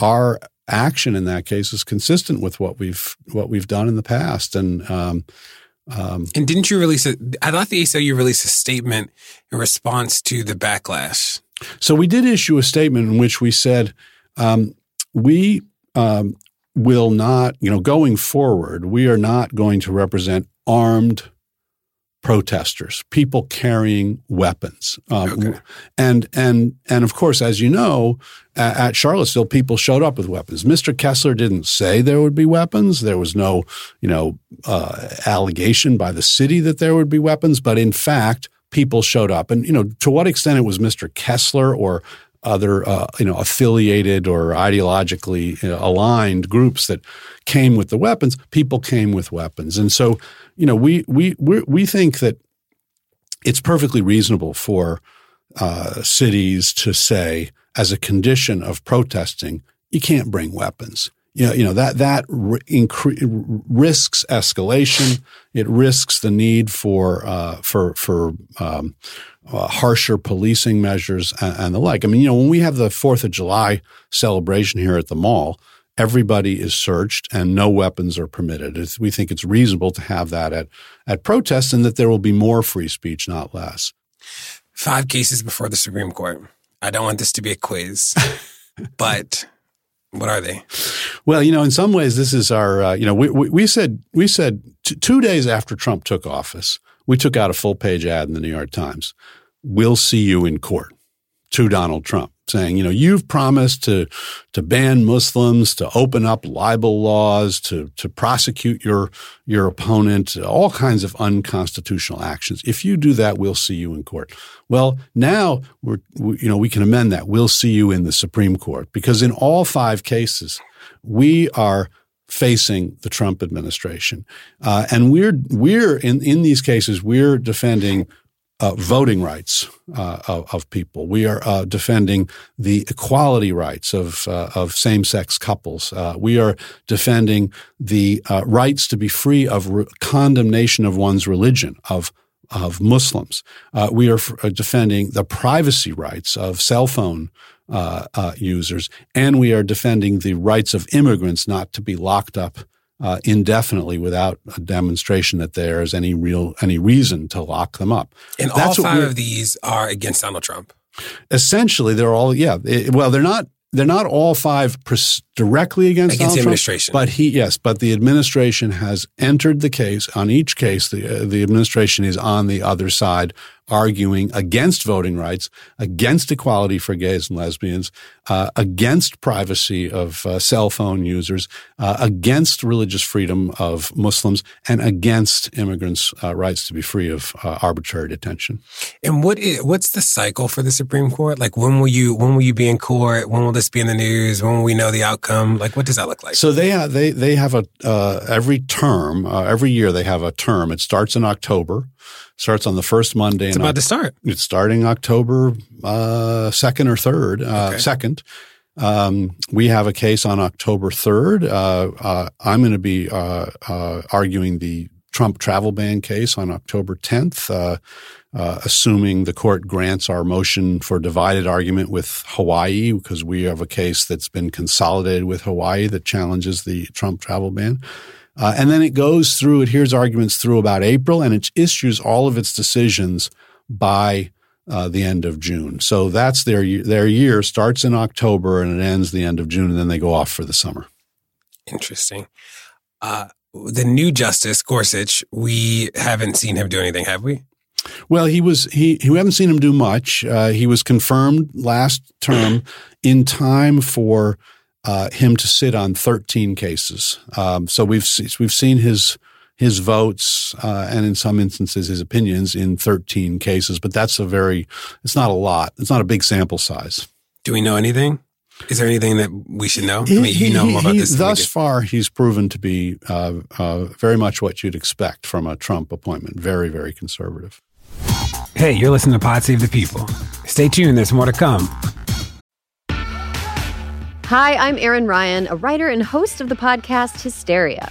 F: our action in that case is consistent with what we've what we've done in the past and. Um,
A: um, and didn't you release a? I thought the ACLU released a statement in response to the backlash.
F: So we did issue a statement in which we said um, we um, will not, you know, going forward, we are not going to represent armed protesters, people carrying weapons. Um, okay. And and and of course, as you know, at, at, Charlottesville, people showed up with weapons. Mr. Kessler didn't say there would be weapons. There was no, you know, uh, allegation by the city that there would be weapons. But in fact, people showed up. And you know, to what extent it was Mr. Kessler or other uh, you know affiliated or ideologically aligned groups that came with the weapons people came with weapons. And so you know we we we think that it's perfectly reasonable for uh, cities to say as a condition of protesting you can't bring weapons you know, you know that that incre- risks escalation. It risks the need for uh, for for um, uh, harsher policing measures and, and, the like. I mean, you know, when we have the Fourth of July celebration here at the mall, everybody is searched and no weapons are permitted. It's, we think it's reasonable to have that at at protests, and that there will be more free speech, not less.
A: Five cases before the Supreme Court. I don't want this to be a quiz, but what are they?
F: Well, you know, in some ways, this is our. Uh, you know, we, we, we said we said t- two days after Trump took office, we took out a full page ad in the New York Times. We'll see you in court to Donald Trump, saying, you know, you've promised to to ban Muslims, to open up libel laws, to to prosecute your your opponent, all kinds of unconstitutional actions. If you do that, we'll see you in court. Well, now we're we, you know we can amend that. We'll see you in the Supreme Court because in all five cases, we are facing the Trump administration, uh, and we're we're in in these cases we're defending uh, voting rights uh, of, of, people. We are uh, defending the equality rights of uh, of same sex couples. Uh, we are defending the uh, rights to be free of re- condemnation of one's religion of of Muslims. we are f- defending the privacy rights of cell phone users, and we are defending the rights of immigrants not to be locked up uh, indefinitely without a demonstration that there's any real any reason to lock them up.
A: And
F: That's
A: all five of these are against Donald Trump.
F: Essentially, they're all yeah. it- well, they're not they're not all five pres- directly against,
A: Against the
F: Trump,
A: administration.
F: but he yes, but the administration has entered the case on each case. The uh, the administration is on the other side, arguing against voting rights, against equality for gays and lesbians, uh, against privacy of uh, cell phone users, uh, against religious freedom of Muslims, and against immigrants' uh, rights to be free of uh, arbitrary detention.
A: And what is, what's the cycle for the Supreme Court? Like when will you when will you be in court? When will this be in the news? When will we know the outcome? Like what does that look like?
F: So they have, they they have a uh, every term uh, every year they have a term. It starts in October, starts on the first Monday.
A: it's
F: in
A: about to start.
F: It's starting October uh, second or third. Uh,
A: Okay.
F: Second, um, we have a case on October third. Uh, uh, I'm going to be uh, uh, arguing the Trump travel ban case on October 10th, uh, assuming the court grants our motion for divided argument with Hawaii, because we have a case that's been consolidated with Hawaii that challenges the Trump travel ban. Uh, and then it goes through, it hears arguments through about April, and it issues all of its decisions by uh, the end of June. So that's their their year starts in October and it ends the end of June, and then they go off for the summer.
A: Interesting. Uh, the new Justice Gorsuch, we haven't seen him do anything, have we?
F: Well, he was he, he we haven't seen him do much. Uh, he was confirmed last term in time for uh, him to sit on 13 cases. Um, so we've we've seen his his votes uh, and in some instances his opinions in 13 cases, but that's a very it's not a lot. It's not a big sample size.
A: Do we know anything? Is there anything that we should know? I mean, you know more about
F: he-
A: this.
F: Thus far, he's proven to be uh, uh, very much what you'd expect from a Trump appointment. Very, very conservative.
G: Hey, you're listening to Pod Save the People. Stay tuned, there's more to come.
H: Hi, I'm Erin Ryan, a writer and host of the podcast Hysteria.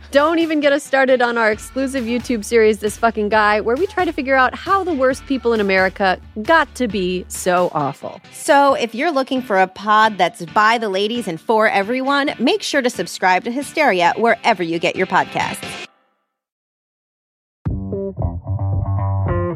H: Don't even get us started on our exclusive YouTube series, This Fucking Guy, where we try to figure out how the worst people in America got to be so awful.
I: So, if you're looking for a pod that's by the ladies and for everyone, make sure to subscribe to Hysteria wherever you get your podcasts.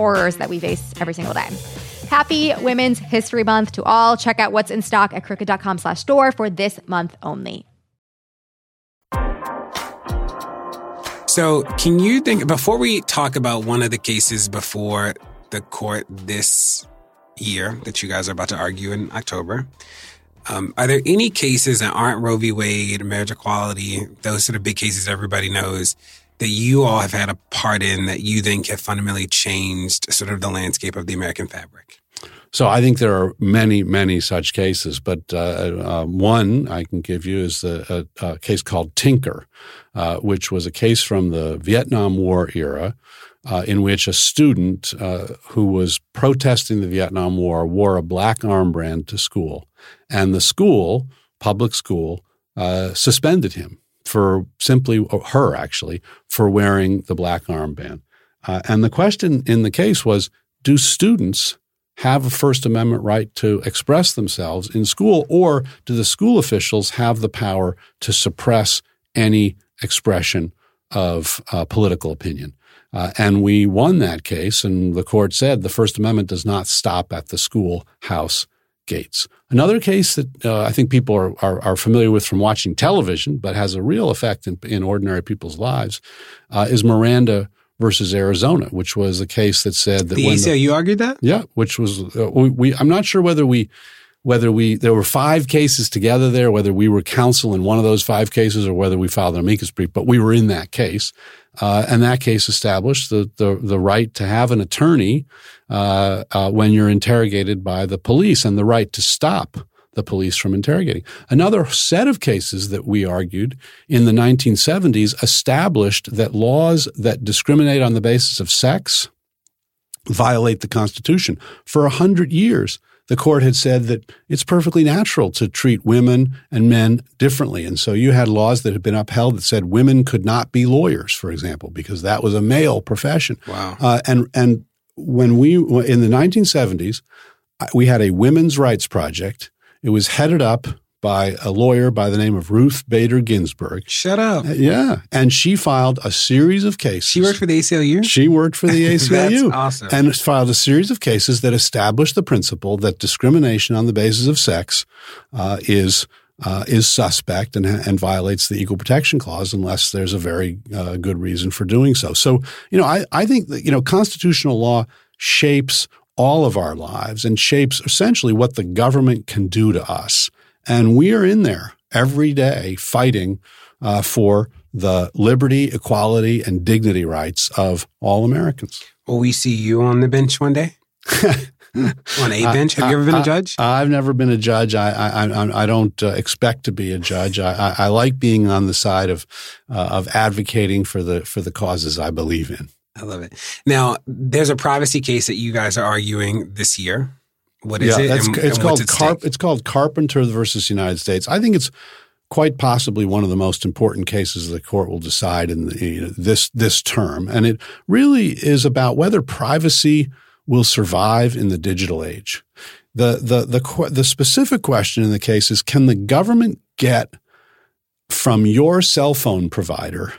J: horrors that we face every single day. Happy Women's History Month to all. Check out what's in stock at crooked.com slash store for this month only.
A: So, can you think before we talk about one of the cases before the court this year that you guys are about to argue in October? Um, are there any cases that aren't Roe v. Wade, marriage equality, those sort of big cases everybody knows that you all have had a part in that you think have fundamentally changed sort of the landscape of the American fabric?
F: So I think there are many, many such cases, but uh, uh, one I can give you is a, a, a case called Tinker, uh, which was a case from the Vietnam War era. Uh, in which a student uh, who was protesting the Vietnam War wore a black armband to school, and the school, public school, uh, suspended him for simply her actually for wearing the black armband. Uh, and the question in the case was, do students have a First Amendment right to express themselves in school, or do the school officials have the power to suppress any expression of uh, political opinion? Uh, and we won that case, and the court said the First Amendment does not stop at the schoolhouse Gates. Another case that uh, I think people are, are, are, familiar with from watching television, but has a real effect in, in ordinary people's lives, uh, is Miranda versus Arizona, which was a case that said that
G: the ACLU the, argued that.
F: Yeah, which was uh, we, we. I'm not sure whether we whether we there were five cases together there, whether we were counsel in one of those five cases or whether we filed an amicus brief, but we were in that case. Uh, and that case established the, the, the right to have an attorney uh, uh, when you're interrogated by the police and the right to stop the police from interrogating. Another set of cases that we argued in the 1970s established that laws that discriminate on the basis of sex violate the Constitution. For a hundred years, the court had said that it's perfectly natural to treat women and men differently. And so you had laws that had been upheld that said women could not be lawyers, for example, because that was a male profession.
G: Wow.
F: Uh, and, and when we, in the 1970s, we had a women's rights project. It was headed up by a lawyer by the name of Ruth Bader Ginsburg.
G: Shut up. Uh,
F: yeah. And she filed a series of cases.
G: She worked for the ACLU?
F: She worked for the ACLU.
G: awesome.
F: And filed a series of cases that established the principle that discrimination on the basis of sex uh, is uh, is suspect and, and violates the equal protection clause unless there's a very uh, good reason for doing so. So, you know, I, I think that, you know, constitutional law shapes all of our lives and shapes essentially what the government can do to us. And we are in there every day fighting uh, for the liberty, equality, and dignity rights of all Americans.
G: Will we see you on the bench one day? on a bench? Have you ever been a judge?
F: I, have never been a judge. I I, I don't uh, expect to be a judge. I, I, like being on the side of uh, of advocating for the for the causes I believe in.
G: I love it. Now, there's a privacy case that you guys are arguing this year. What is
F: yeah,
G: it?
F: And, it's called Carp- it's called Carpenter versus United States. I think it's quite possibly one of the most important cases the court will decide in the, you know, this this term, and it really is about whether privacy will survive in the digital age. The the the the specific question in the case is: Can the government get from your cell phone provider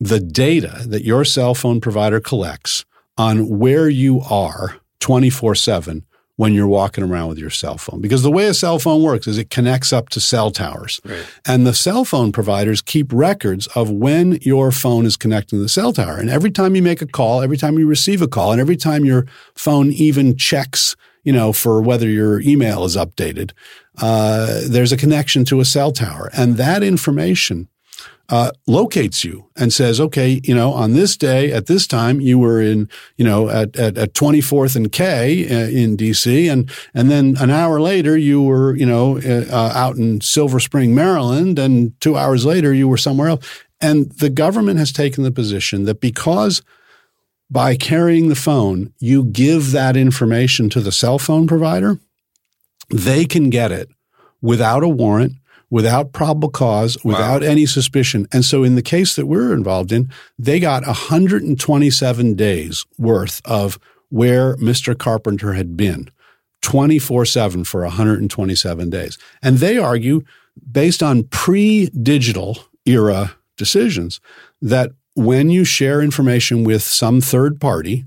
F: the data that your cell phone provider collects on where you are 24 7 when you're walking around with your cell phone. Because the way a cell phone works is it connects up to cell towers. Right. And the cell phone providers keep records of when your phone is connecting to the cell tower. And every time you make a call, every time you receive a call, and every time your phone even checks, you know, for whether your email is updated, uh, there's a connection to a cell tower. And that information uh, locates you and says, okay, you know, on this day at this time, you were in, you know, at, at, at 24th and K uh, in DC. And, and then an hour later, you were, you know, uh, uh, out in Silver Spring, Maryland. And two hours later, you were somewhere else. And the government has taken the position that because by carrying the phone, you give that information to the cell phone provider, they can get it without a warrant without probable cause, without wow. any suspicion. And so in the case that we're involved in, they got 127 days worth of where Mr. Carpenter had been 24 7 for 127 days. And they argue, based on pre digital era decisions, that when you share information with some third party,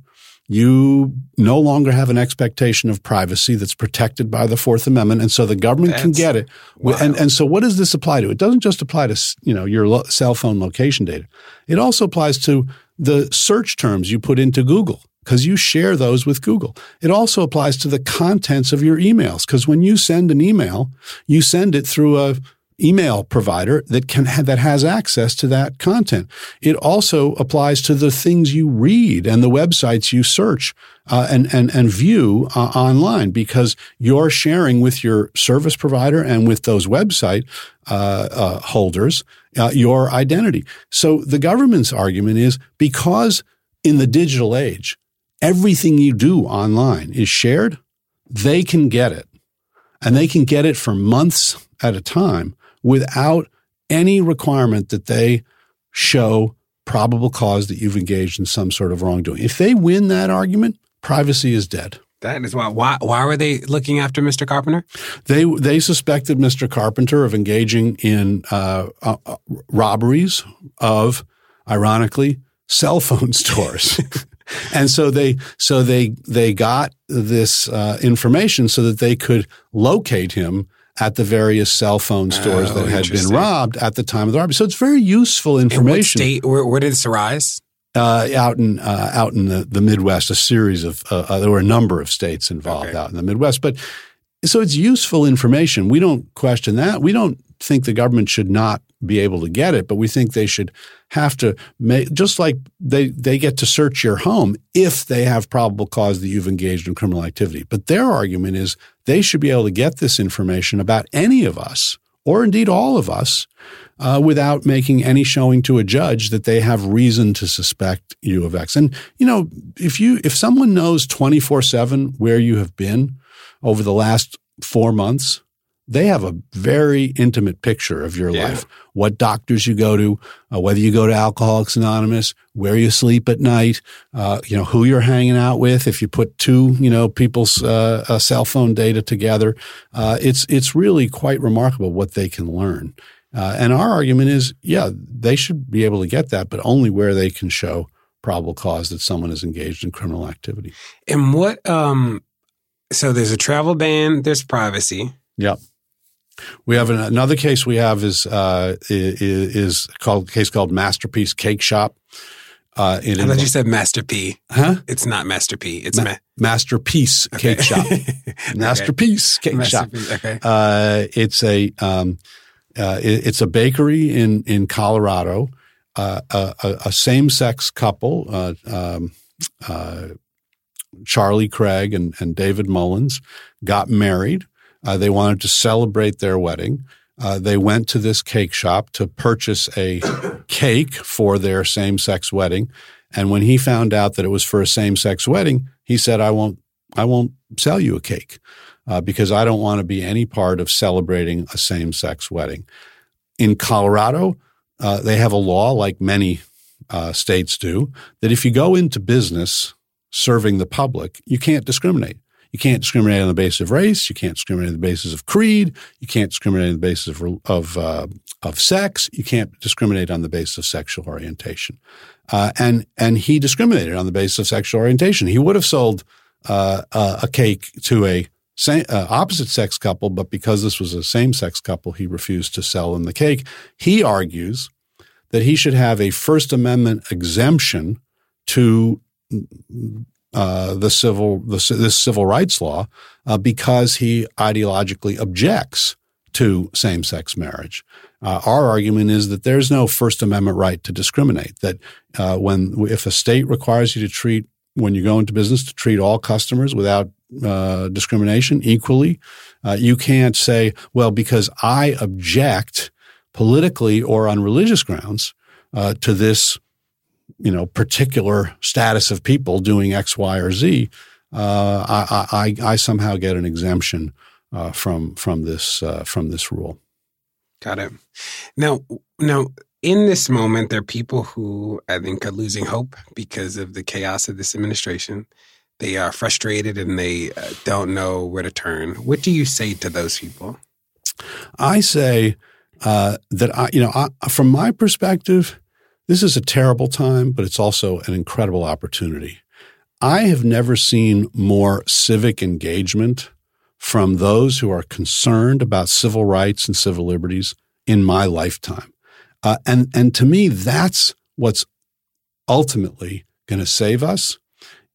F: you no longer have an expectation of privacy that's protected by the Fourth Amendment, and so the government that's, can get it. Wow. And and so, what does this apply to? It doesn't just apply to you know your lo- cell phone location data. It also applies to the search terms you put into Google because you share those with Google. It also applies to the contents of your emails because when you send an email, you send it through a email provider that can that has access to that content. It also applies to the things you read and the websites you search uh, and and and view uh, online because you're sharing with your service provider and with those website uh, uh holders uh, your identity. So the government's argument is because in the digital age everything you do online is shared, they can get it. And they can get it for months at a time without any requirement that they show probable cause that you've engaged in some sort of wrongdoing. If they win that argument, privacy is dead.
G: That is why. Why, why were they looking after Mr. Carpenter?
F: They they suspected Mr. Carpenter of engaging in uh, uh, robberies of, ironically, cell phone stores. and so they so they they got this uh, information so that they could locate him at the various cell phone stores
G: Oh,
F: that had been robbed at the time of the robbery. So it's very useful information.
G: state? Where, where did this arise?
F: Uh, out in uh, out in the, the Midwest, a series of uh, uh, there were a number of states involved
G: Okay.
F: out in the Midwest, but so it's useful information. We don't question that. We don't think the government should not be able to get it, but we think they should have to make just like they they get to search your home if they have probable cause that you've engaged in criminal activity. But their argument is they should be able to get this information about any of us, or indeed all of us, uh, without making any showing to a judge that they have reason to suspect you of X. And you know, if you if someone knows twenty four seven where you have been over the last four months, they have a very intimate picture of your
G: Yeah.
F: life. What doctors you go to, uh, whether you go to Alcoholics Anonymous, where you sleep at night, uh, you know who you're hanging out with. If you put two, you know, people's uh, uh, cell phone data together, uh, it's it's really quite remarkable what they can learn. Uh, and our argument is, yeah, they should be able to get that, but only where they can show probable cause that someone is engaged in criminal activity.
G: And what? Um, so there's a travel ban. There's privacy.
F: Yep. We have an, another case we have is uh, is, is called case called Masterpiece Cake Shop. Uh,
G: I thought you said Master P.
F: huh?
G: It's not Master P. It's
F: Ma-
G: ma-
F: Masterpiece Cake Shop. Masterpiece Cake Shop.
G: Okay.
F: Uh, it's a um, uh, it- it's a bakery in in Colorado. Uh, a, a, a same sex couple, uh, um, uh, Charlie Craig and, and David Mullins, got married. Uh, they wanted to celebrate their wedding. Uh, they went to this cake shop to purchase a cake for their same sex wedding. And when he found out that it was for a same sex wedding, he said, "I won't, I won't sell you a cake uh, because I don't want to be any part of celebrating a same sex wedding." In Colorado, uh, they have a law, like many uh, states do, that if you go into business serving the public, you can't discriminate. You can't discriminate on the basis of race. You can't discriminate on the basis of creed. You can't discriminate on the basis of of, uh, of sex. You can't discriminate on the basis of sexual orientation. Uh, and and he discriminated on the basis of sexual orientation. He would have sold uh, a, a cake to a same, uh, opposite sex couple, but because this was a same sex couple, he refused to sell them the cake. He argues that he should have a First Amendment exemption to uh, the civil the, this civil rights law uh, because he ideologically objects to same sex marriage. Uh, our argument is that there's no First Amendment right to discriminate. That uh, when if a state requires you to treat when you go into business to treat all customers without uh, discrimination equally, you can't say, well, because I object politically or on religious grounds to this you know particular status of people doing X, Y, or Z, uh, I, I, I somehow get an exemption uh, from from this uh, from this rule.
G: Got it. Now, now, in this moment, there are people who I think are losing hope because of the chaos of this administration. They are frustrated and they uh, don't know where to turn. What do you say to those people?
F: I say uh, that I, you know, I, from my perspective, this is a terrible time, but it's also an incredible opportunity. I have never seen more civic engagement from those who are concerned about civil rights and civil liberties in my lifetime. Uh, and, and to me, that's what's ultimately going to save us.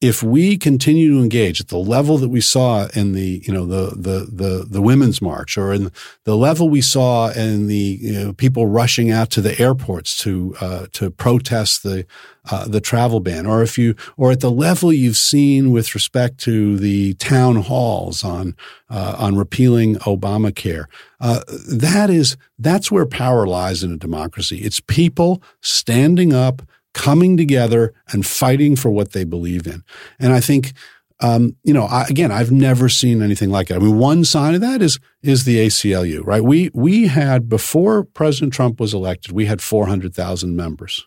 F: If we continue to engage at the level that we saw in the, you know, the, the, the, the women's march or in the level we saw in the you know, people rushing out to the airports to, uh, to protest the, uh, the travel ban, or if you, or at the level you've seen with respect to the town halls on, uh, on repealing Obamacare, uh, that is, that's where power lies in a democracy. It's people standing up, coming together and fighting for what they believe in. And I think, um, you know, I, again, I've never seen anything like it. I mean, one sign of that is is the ACLU, right? We we had before President Trump was elected, we had four hundred thousand members.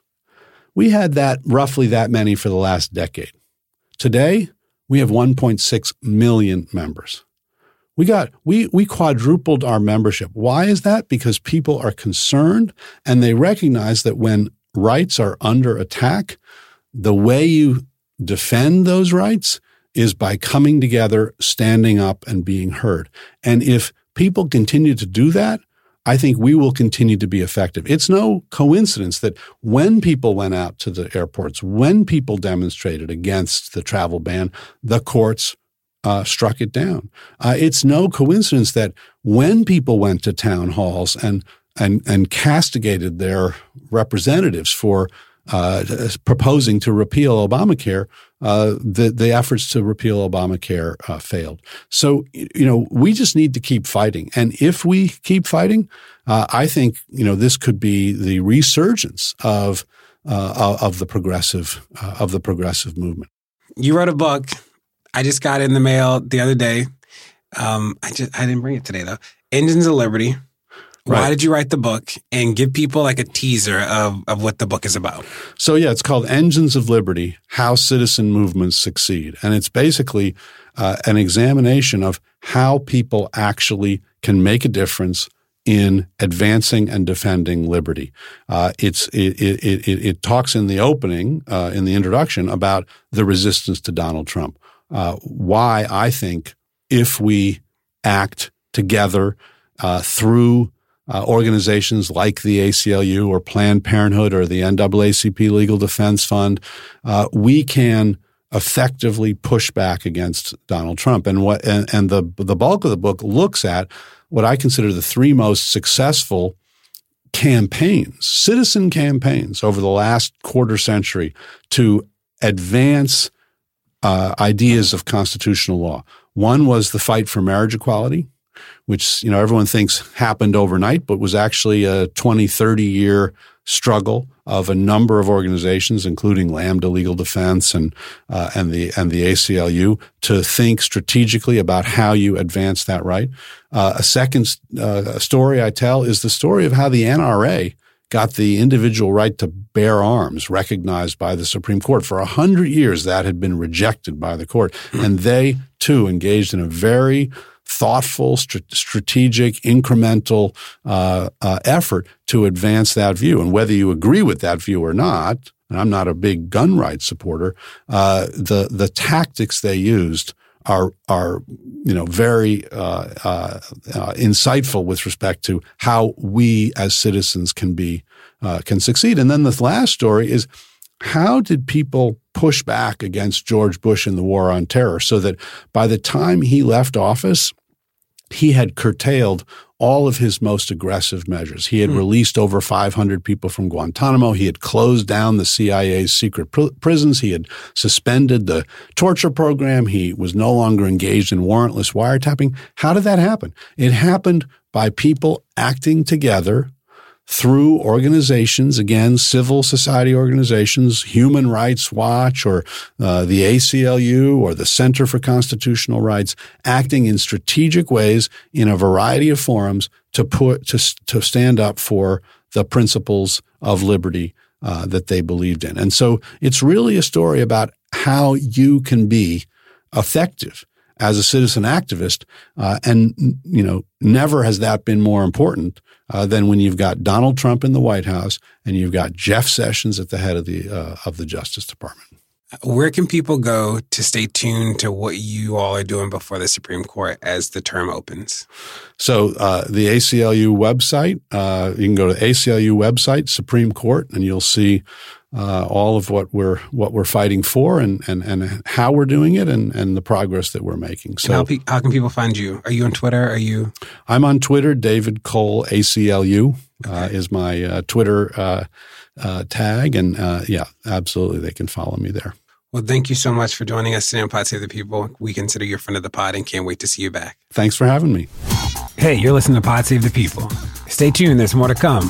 F: We had that roughly that many for the last decade. Today, we have 1.6 million members. We got we we quadrupled our membership. Why is that? Because people are concerned and they recognize that when rights are under attack, the way you defend those rights is by coming together, standing up, and being heard. And if people continue to do that, I think we will continue to be effective. It's no coincidence that when people went out to the airports, when people demonstrated against the travel ban, the courts uh, struck it down. Uh, it's no coincidence that when people went to town halls and and and castigated their representatives for uh, proposing to repeal Obamacare, uh, the the efforts to repeal Obamacare uh, failed. So you know we just need to keep fighting, and if we keep fighting, uh, I think you know this could be the resurgence of uh, of the progressive uh, of the progressive movement.
G: You wrote a book. I just got in the mail the other day. Um, I just I didn't bring it today though. Engines of Liberty. Right. Why did you write the book and give people like a teaser of, of what the book is about?
F: So, yeah, it's called Engines of Liberty How Citizen Movements Succeed. And it's basically uh, an examination of how people actually can make a difference in advancing and defending liberty. Uh, it's it, it, it, it, talks in the opening, uh, in the introduction, about the resistance to Donald Trump. Uh, why I think if we act together uh, through uh, organizations like the ACLU or Planned Parenthood or the NAACP Legal Defense Fund, uh, we can effectively push back against Donald Trump. And what and, and the the bulk of the book looks at what I consider the three most successful campaigns, citizen campaigns over the last quarter century to advance uh, ideas of constitutional law. One was the fight for marriage equality which you know everyone thinks happened overnight, but was actually a 20, 30 year struggle of a number of organizations, including Lambda Legal Defense and uh, and the and the ACLU, to think strategically about how you advance that right. Uh, a second uh, story I tell is the story of how the NRA got the individual right to bear arms recognized by the Supreme Court. For a hundred years, that had been rejected by the court, and they too engaged in a very thoughtful, st- strategic, incremental uh, uh, effort to advance that view. And whether you agree with that view or not, and I'm not a big gun rights supporter, uh, the the tactics they used are are you know very uh, uh, uh, insightful with respect to how we as citizens can be can succeed. And then the last story is how did people push back against George Bush in the war on terror so that by the time he left office, he had curtailed all of his most aggressive measures. He had mm. released over 500 people from Guantanamo. He had closed down the CIA's secret pr- prisons. He had suspended the torture program. He was no longer engaged in warrantless wiretapping. How did that happen? It happened by people acting together through organizations, again, civil society organizations, Human Rights Watch or uh, the ACLU or the Center for Constitutional Rights, acting in strategic ways in a variety of forums to put to to stand up for the principles of liberty uh, that they believed in. And so it's really a story about how you can be effective as a citizen activist. Uh, and, you know, never has that been more important uh, than when you've got Donald Trump in the White House and you've got Jeff Sessions at the head of the uh, of the Justice Department.
G: Where can people go to stay tuned to what you all are doing before the Supreme Court as the term opens?
F: So uh, the ACLU website, uh, you can go to ACLU website Supreme Court, and you'll see uh, all of what we're what we're fighting for and and, and how we're doing it and, and the progress that we're making. So
G: how, how, can people find you? Are you on Twitter? Are you?
F: I'm on Twitter. David Cole ACLU uh, is my uh, Twitter uh, uh, tag, and uh, yeah, absolutely, they can follow me there.
G: Well, thank you so much for joining us today on Pod Save the People. We consider you a friend of the pod and can't wait to see you back.
F: Thanks for having me.
G: Hey, you're listening to Pod Save the People. Stay tuned. There's more to come.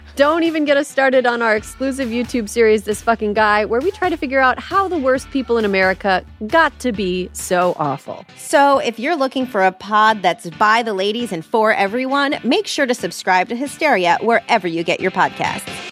H: Don't even get us started on our exclusive YouTube series, This Fucking Guy, where we try to figure out how the worst people in America got to be so awful.
I: So, if you're looking for a pod that's by the ladies and for everyone, make sure to subscribe to Hysteria wherever you get your podcasts.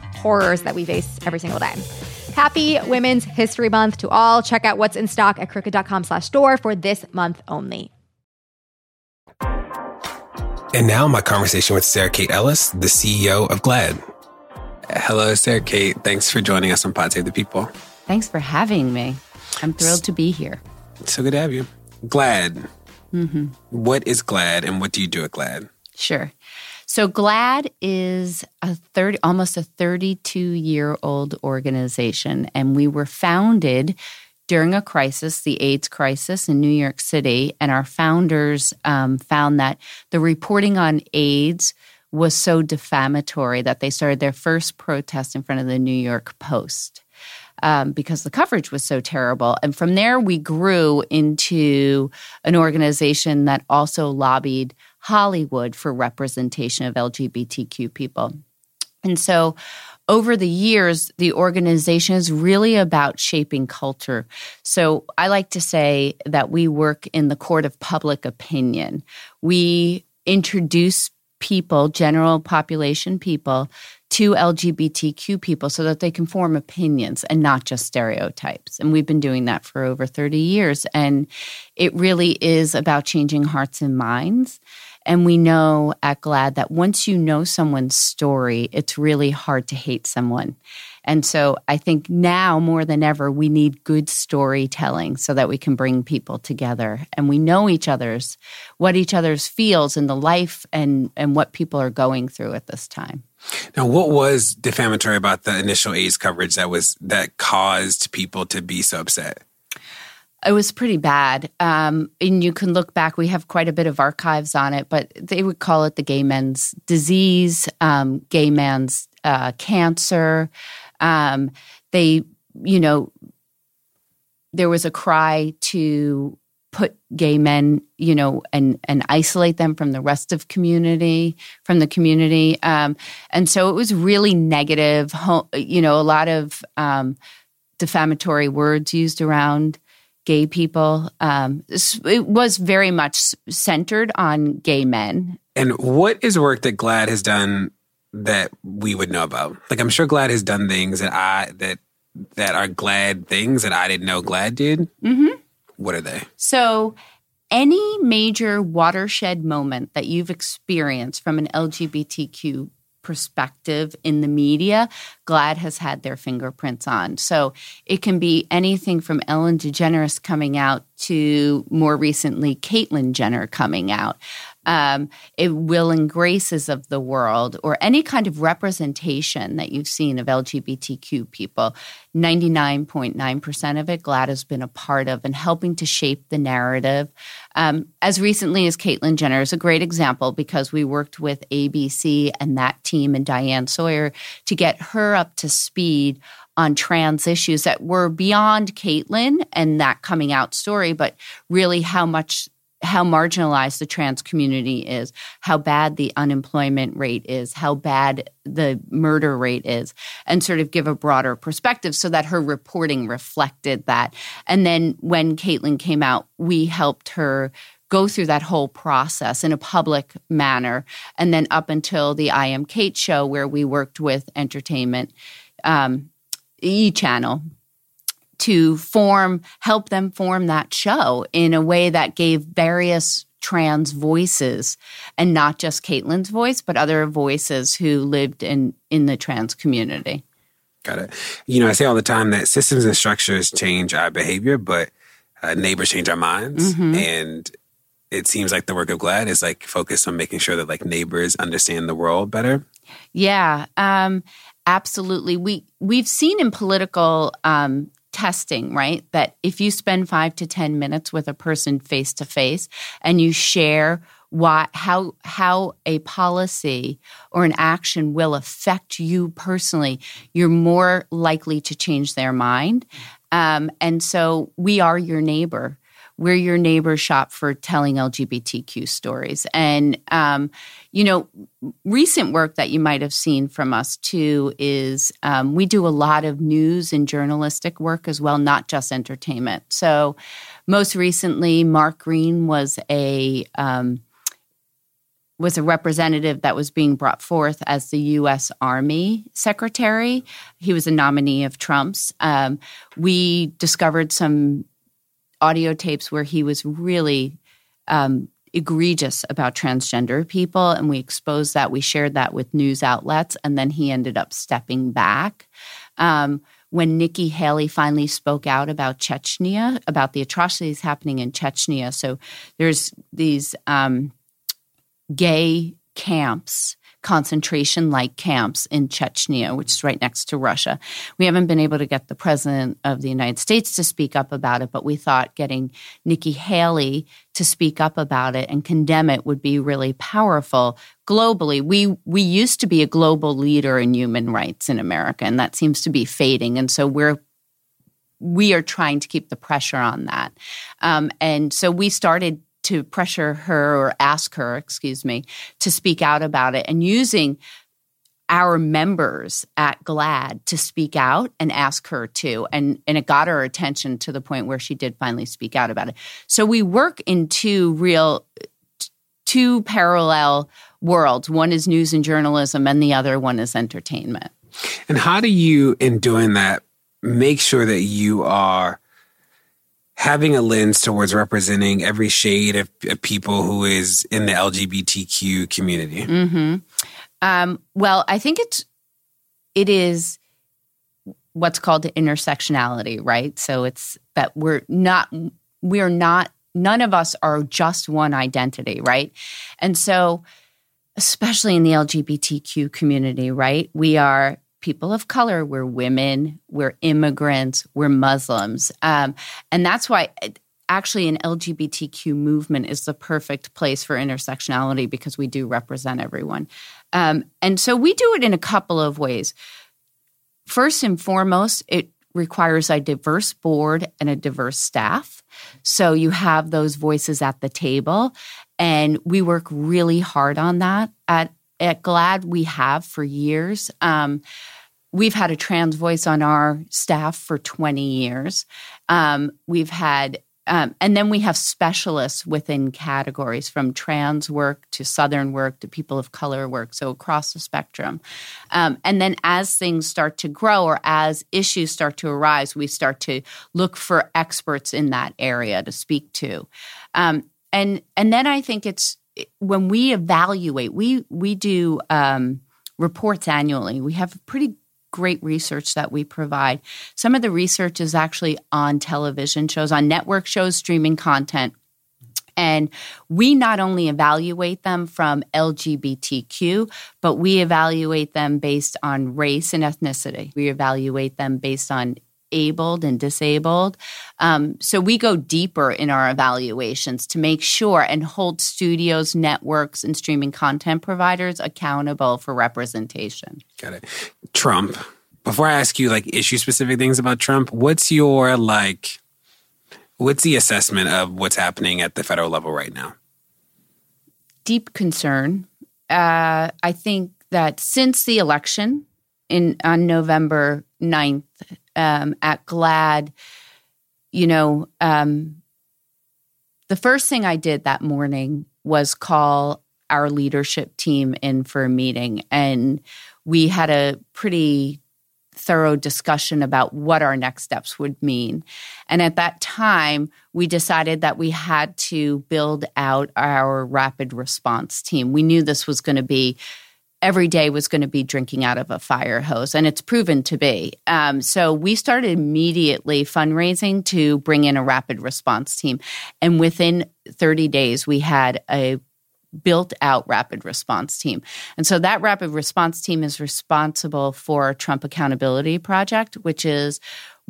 J: horrors that we face every single day. Happy Women's History Month to all. Check out what's in stock at crooked.com slash store for this month only.
A: And now my conversation with Sarah Kate Ellis, the CEO of GLAAD. Hello, Sarah Kate. Thanks for joining us on Pod Save the People.
K: Thanks for having me. I'm thrilled to be here.
A: So good to have you. GLAAD. Mm-hmm. What is GLAAD and what do you do at GLAAD?
K: Sure. So GLAAD is a 30 almost a 32 year old organization and we were founded during a crisis, the AIDS crisis in New York City, and our founders um, found that the reporting on AIDS was so defamatory that they started their first protest in front of the New York Post. Um, because the coverage was so terrible. And from there, we grew into an organization that also lobbied Hollywood for representation of LGBTQ people. And so over the years, the organization is really about shaping culture. So I like to say that we work in the court of public opinion. We introduce people, general population people, to LGBTQ people so that they can form opinions and not just stereotypes. And we've been doing that for over 30 years. And it really is about changing hearts and minds. And we know at GLAAD that once you know someone's story, it's really hard to hate someone. And so I think now more than ever, we need good storytelling so that we can bring people together and we know each other's, what each other's feels in the life and, and what people are going through at this time.
A: Now, what was defamatory about the initial AIDS coverage that was that caused people to be so upset?
K: It was pretty bad. Um, and you can look back, we have quite a bit of archives on it, but they would call it the gay men's disease, um, gay man's uh, cancer. Um, they, you know, there was a cry to put gay men, you know, and and isolate them from the rest of community, from the community, um, and so it was really negative. You know, a lot of um, defamatory words used around gay people. Um, it was very much centered on gay men.
A: And what is work that GLAAD has done that we would know about? Like I'm sure GLAAD has done things that I that that are GLAAD things that I didn't know GLAAD did.
K: Mm-hmm.
A: What are they?
K: So any major watershed moment that you've experienced from an LGBTQ perspective in the media, GLAAD has had their fingerprints on. So it can be anything from Ellen DeGeneres coming out to more recently Caitlyn Jenner coming out um, it Will and Graces of the world, or any kind of representation that you've seen of LGBTQ people, 99.9% of it, GLAAD has been a part of and helping to shape the narrative. Um, as recently as Caitlyn Jenner is a great example because we worked with ABC and that team and Diane Sawyer to get her up to speed on trans issues that were beyond Caitlyn and that coming out story, but really how much how marginalized the trans community is, how bad the unemployment rate is, how bad the murder rate is, and sort of give a broader perspective so that her reporting reflected that. And then when Caitlyn came out, we helped her go through that whole process in a public manner. And then up until the I Am Cait show, where we worked with entertainment, um, E Channel, to form, help them form that show in a way that gave various trans voices and not just Caitlyn's voice, but other voices who lived in, in the trans community.
A: Got it. You know, I say all the time that systems and structures change our behavior, but uh, neighbors change our minds. Mm-hmm. And
G: it seems like the work of GLAAD is like focused on making sure that like neighbors understand the world better.
K: Yeah, um, absolutely. We we've seen in political um, testing, right, that if you spend five to ten minutes with a person face to face and you share why how how a policy or an action will affect you personally, you're more likely to change their mind. Um, and so we are your neighbor we're your neighbor shop for telling LGBTQ stories. And, um, you know, recent work that you might have seen from us too is um, we do a lot of news and journalistic work as well, not just entertainment. So, most recently, Mark Green was a um, was a representative that was being brought forth as the U.S. Army Secretary. He was a nominee of Trump's. Um, we discovered some audio tapes where he was really um, egregious about transgender people, and we exposed that. We shared that with news outlets, and then he ended up stepping back. Um, when Nikki Haley finally spoke out about Chechnya, about the atrocities happening in Chechnya, so there's these um, gay camps concentration like camps in Chechnya, which is right next to Russia. We haven't been able to get the president of the United States to speak up about it, but we thought getting Nikki Haley to speak up about it and condemn it would be really powerful globally. We we used to be a global leader in human rights in America, and that seems to be fading. And so we're we are trying to keep the pressure on that. Um, and so we started to pressure her or ask her, excuse me, to speak out about it and using our members at GLAAD to speak out and ask her to. And, and it got her attention to the point where she did finally speak out about it. So we work in two real, two parallel worlds. One is news and journalism, and the other one is entertainment.
G: And how do you, in doing that, make sure that you are having a lens towards representing every shade of, of people who is in the LGBTQ community?
K: Mm-hmm. Um, well, I think it's it is what's called intersectionality, right? So it's that we're not we're not none of us are just one identity, right? And so especially in the LGBTQ community, right? We are people of color, we're women, we're immigrants, we're Muslims. Um, and that's why actually an LGBTQ movement is the perfect place for intersectionality because we do represent everyone. Um, and so we do it in a couple of ways. First and foremost, it requires a diverse board and a diverse staff. So you have those voices at the table. And we work really hard on that at at GLAAD we have for years. Um, we've had a trans voice on our staff for 20 years. Um, we've had um, and then we have specialists within categories from trans work to Southern work to people of color work, so across the spectrum. Um, and then as things start to grow or as issues start to arise, we start to look for experts in that area to speak to. Um, and and then I think it's when we evaluate, we we do um, reports annually. We have pretty great research that we provide. Some of the research is actually on television shows, on network shows, streaming content. And we not only evaluate them from LGBTQ, but we evaluate them based on race and ethnicity. We evaluate them based on abled and disabled. Um, so we go deeper in our evaluations to make sure and hold studios, networks, and streaming content providers accountable for representation.
G: Got it. Trump. Before I ask you like issue specific things about Trump, what's your like what's the assessment of what's happening at the federal level right now?
K: Deep concern. Uh, I think that since the election in on November 9th, um, at GLAAD, you know, um, the first thing I did that morning was call our leadership team in for a meeting. And we had a pretty thorough discussion about what our next steps would mean. And at that time, we decided that we had to build out our rapid response team. We knew this was going to be every day was going to be drinking out of a fire hose, and it's proven to be. Um, so we started immediately fundraising to bring in a rapid response team, and within 30 days, we had a built out rapid response team. And so that rapid response team is responsible for Trump Accountability Project, which is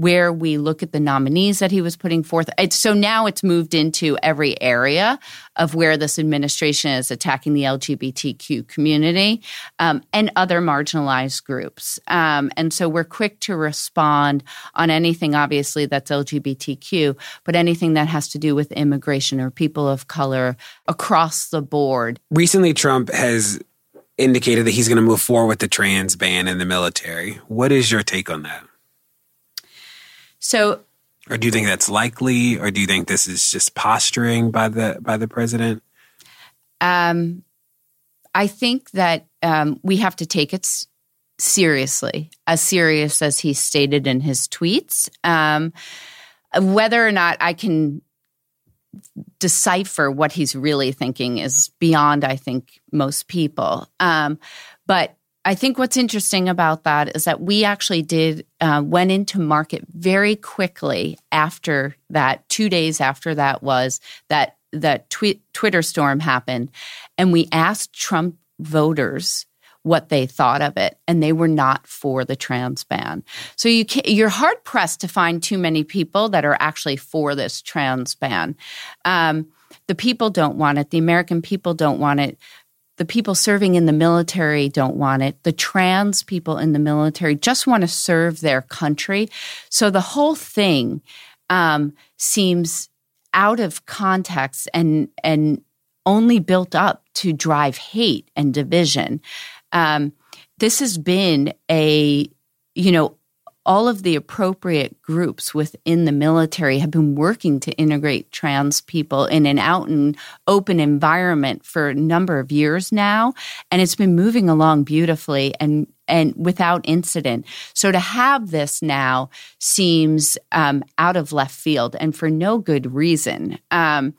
K: where we look at the nominees that he was putting forth. It's, so now it's moved into every area of where this administration is attacking the LGBTQ community um, and other marginalized groups. Um, and so we're quick to respond on anything, obviously, that's LGBTQ, but anything that has to do with immigration or people of color across the board.
G: Recently, Trump has indicated that he's going to move forward with the trans ban in the military. What is your take on that?
K: So,
G: or do you think that's likely, or do you think this is just posturing by the by the president?
K: Um, I think that um, we have to take it seriously, as serious as he stated in his tweets. Um, whether or not I can decipher what he's really thinking is beyond, I think, most people. Um, but I think what's interesting about that is that we actually did uh, went into market very quickly after that. Two days after that was that that Twitter storm happened, and we asked Trump voters what they thought of it, and they were not for the trans ban. So you you're hard pressed to find too many people that are actually for this trans ban. Um, the people don't want it. The American people don't want it. The people serving in the military don't want it. The trans people in the military just want to serve their country. So the whole thing um, seems out of context and and only built up to drive hate and division. Um, this has been a you know all of the appropriate groups within the military have been working to integrate trans people in an out and open environment for a number of years now and it's been moving along beautifully and and without incident. So to have this now seems um, out of left field and for no good reason. Um,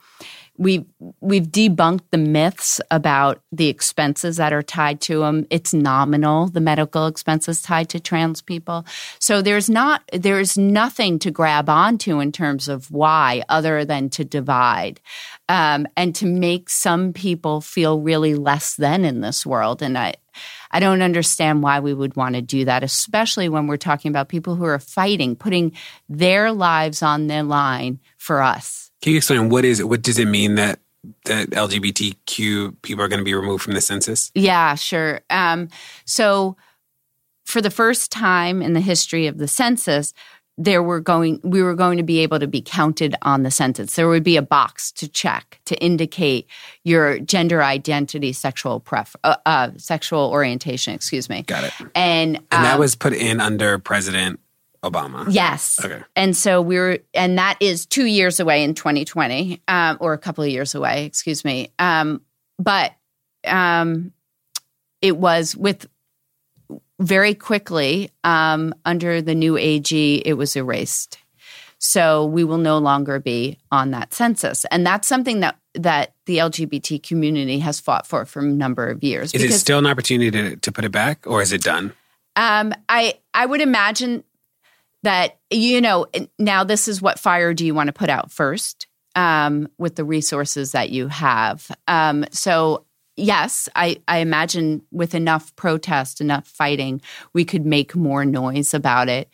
K: we've we've debunked the myths about the expenses that are tied to them. It's nominal, the medical expenses tied to trans people. So there's not there's nothing to grab onto in terms of why, other than to divide um, and to make some people feel really less than in this world. And I. I don't understand why we would want to do that, especially when we're talking about people who are fighting, putting their lives on the line for us.
G: Can you explain what is it? What does it mean that that LGBTQ people are going to be removed from the census?
K: Yeah, sure. Um, so, for the first time in the history of the census, there were going we were going to be able to be counted on the census. There would be a box to check to indicate your gender identity, sexual pref, uh, uh, sexual orientation. Excuse me.
G: Got it.
K: And,
G: and that
K: um,
G: was put in under President Obama.
K: Yes.
G: Okay.
K: And so we are and that is two years away in 2020, um, or a couple of years away, excuse me. Um, but um, it was with very quickly um, under the new AG, it was erased. So we will no longer be on that census, and that's something that that the LGBT community has fought for for a number of years.
G: Is it still an opportunity to, to put it back, or is it done?
K: Um, I I would imagine that you know now this is what fire do you want to put out first um, with the resources that you have? Um, so yes I, I imagine with enough protest enough fighting we could make more noise about it.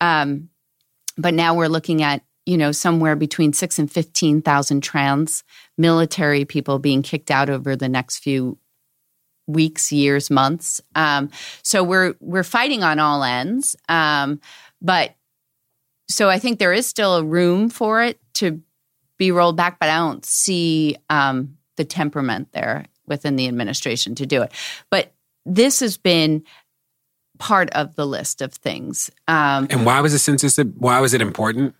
K: Um, but now we're looking at you know somewhere between six and fifteen thousand trans military people being kicked out over the next few weeks years months. Um, so we're we're fighting on all ends. Um, but so I think there is still a room for it to be rolled back, but I don't see um, the temperament there within the administration to do it. But this has been part of the list of things. Um,
G: and why was the census? Why was it important?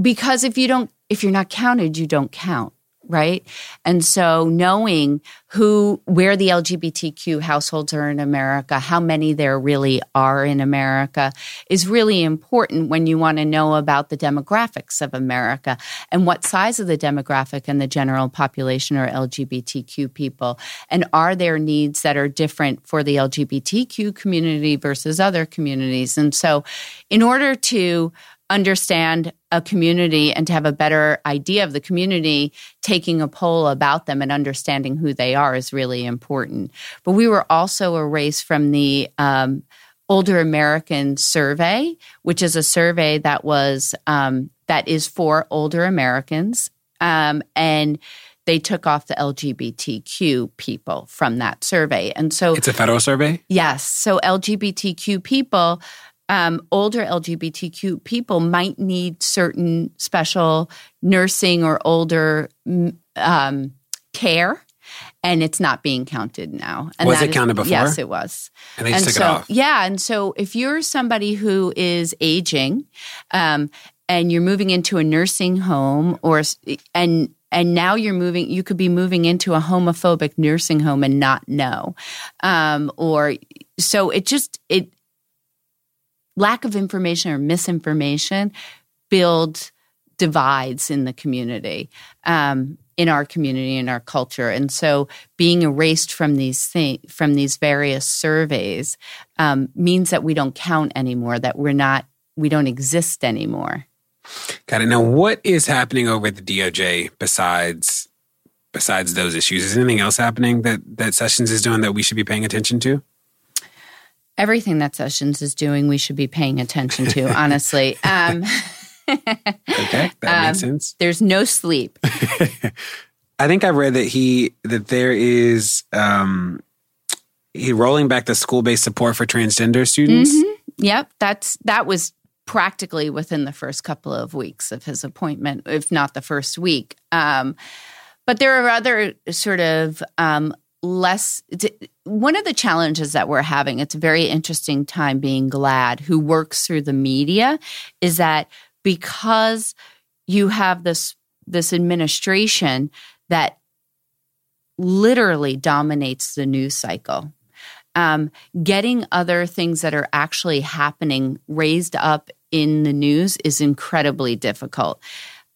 K: Because if you don't, if you're not counted, you don't count right? And so knowing who, where the LGBTQ households are in America, how many there really are in America is really important when you want to know about the demographics of America and what size of the demographic and the general population are LGBTQ people. And are there needs that are different for the LGBTQ community versus other communities? And so in order to understand a community and to have a better idea of the community, taking a poll about them and understanding who they are is really important. But we were also erased from the um, Older American Survey, which is a survey that was um, that is for older Americans, um, and they took off the LGBTQ people from that survey. And so
G: it's a federal survey?
K: Yes. So LGBTQ people, um, older LGBTQ people might need certain special nursing or older um, care. And it's not being counted now. And
G: was it is, counted before?
K: Yes, it was.
G: And they and took
K: so,
G: it off.
K: Yeah, and so if you're somebody who is aging, um, and you're moving into a nursing home, or and and now you're moving you could be moving into a homophobic nursing home and not know um, or so it just it lack of information or misinformation builds divides in the community um, in our community in our culture and so being erased from these from these various surveys um, means that we don't count anymore that we're not we don't exist anymore
G: Got it. Now, what is happening over at the DOJ besides besides those issues? Is anything else happening that that Sessions is doing that we should be paying attention to?
K: Everything that Sessions is doing, we should be paying attention to. honestly. Um,
G: okay, that um, makes sense.
K: There's no sleep.
G: I think I read that he that there is um, he rolling back the school based support for transgender students.
K: Mm-hmm. Yep, that's that was practically within the first couple of weeks of his appointment, if not the first week. Um, but there are other sort of um, less. One of the challenges that we're having, it's a very interesting time being GLAAD who works through the media, is that because you have this this administration that literally dominates the news cycle um, getting other things that are actually happening raised up in the news is incredibly difficult.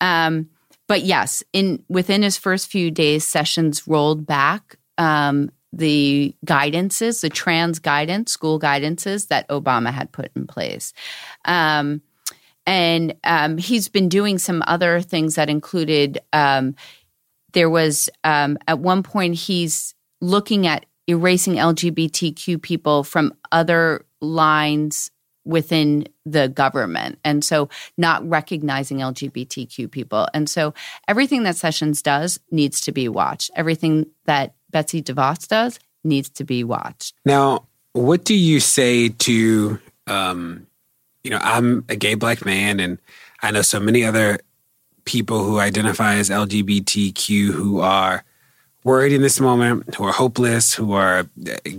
K: Um, but yes, in within his first few days, Sessions rolled back um, the guidances, the trans guidance, school guidances that Obama had put in place. Um, and um, he's been doing some other things that included um, there was um, at one point he's looking at erasing LGBTQ people from other lines within the government. And so not recognizing LGBTQ people. And so everything that Sessions does needs to be watched. Everything that Betsy DeVos does needs to be watched.
G: Now, what do you say to, um, you know, I'm a gay black man and I know so many other people who identify as LGBTQ who are worried in this moment, who are hopeless, who are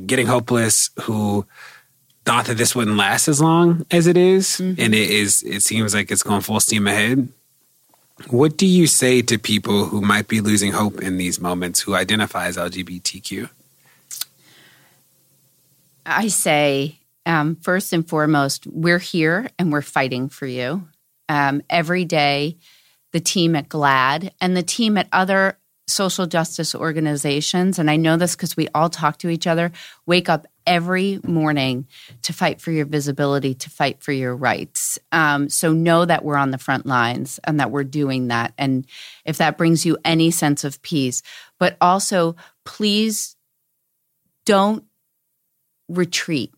G: getting hopeless, who thought that this wouldn't last as long as it is, mm-hmm. and it is. It seems like it's going full steam ahead. What do you say to people who might be losing hope in these moments who identify as LGBTQ?
K: I say, um, first and foremost, we're here and we're fighting for you. Um, every day, the team at GLAAD and the team at other social justice organizations, and I know this because we all talk to each other, wake up every morning to fight for your visibility, to fight for your rights. Um, so know that we're on the front lines and that we're doing that. And if that brings you any sense of peace, but also please don't retreat.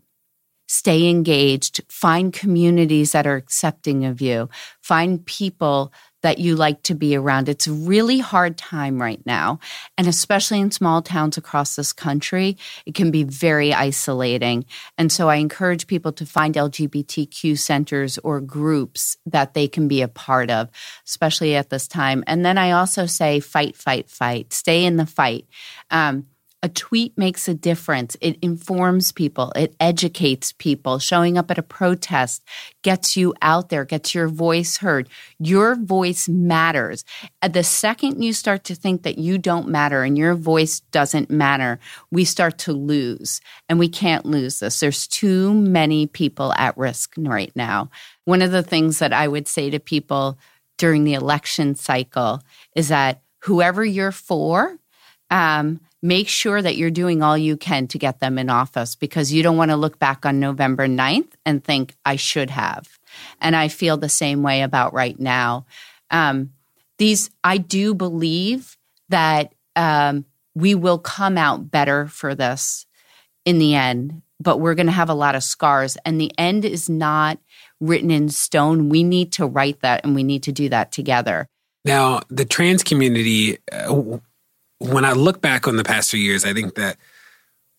K: Stay engaged, find communities that are accepting of you, find people that you like to be around. It's a really hard time right now. And especially in small towns across this country, it can be very isolating. And so I encourage people to find LGBTQ centers or groups that they can be a part of, especially at this time. And then I also say fight, fight, fight. Stay in the fight. Um, a tweet makes a difference. It informs people, it educates people. Showing up at a protest gets you out there, gets your voice heard. Your voice matters. The second you start to think that you don't matter and your voice doesn't matter, we start to lose. And we can't lose this. There's too many people at risk right now. One of the things that I would say to people during the election cycle is that whoever you're for, um, make sure that you're doing all you can to get them in office because you don't want to look back on November 9th and think, I should have. And I feel the same way about right now. Um, these, I do believe that um, we will come out better for this in the end, but we're going to have a lot of scars. And the end is not written in stone. We need to write that and we need to do that together.
G: Now, the trans community, uh, when I look back on the past few years, I think that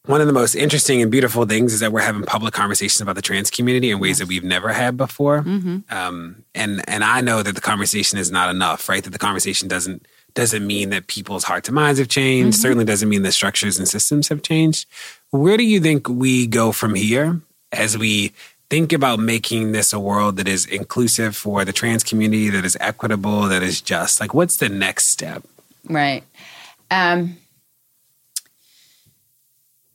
G: one of the most interesting and beautiful things is that we're having public conversations about the trans community in ways that we've never had before. Mm-hmm. Um, and and I know that the conversation is not enough, right? That the conversation doesn't doesn't mean that people's hearts and minds have changed. Mm-hmm. Certainly doesn't mean that structures and systems have changed. Where do you think we go from here as we think about making this a world that is inclusive for the trans community, that is equitable, that is just? Like, what's the next step?
K: Right. Um,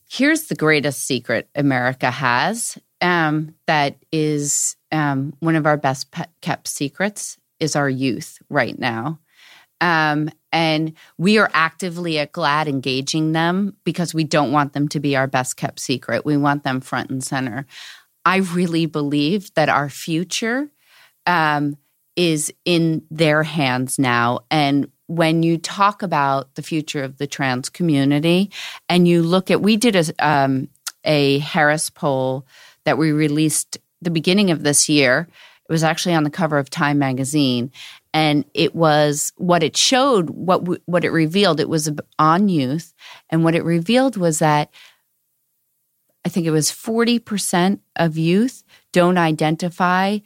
K: here's the greatest secret America has um, that is um, one of our best kept secrets is our youth right now. Um, and we are actively at GLAAD engaging them because we don't want them to be our best kept secret. We want them front and center. I really believe that our future um, is in their hands now. And when you talk about the future of the trans community and you look at, we did a, um, a Harris poll that we released the beginning of this year. It was actually on the cover of Time magazine, and it was what it showed, what what it revealed. It was on youth, and what it revealed was that I think it was forty percent of youth don't identify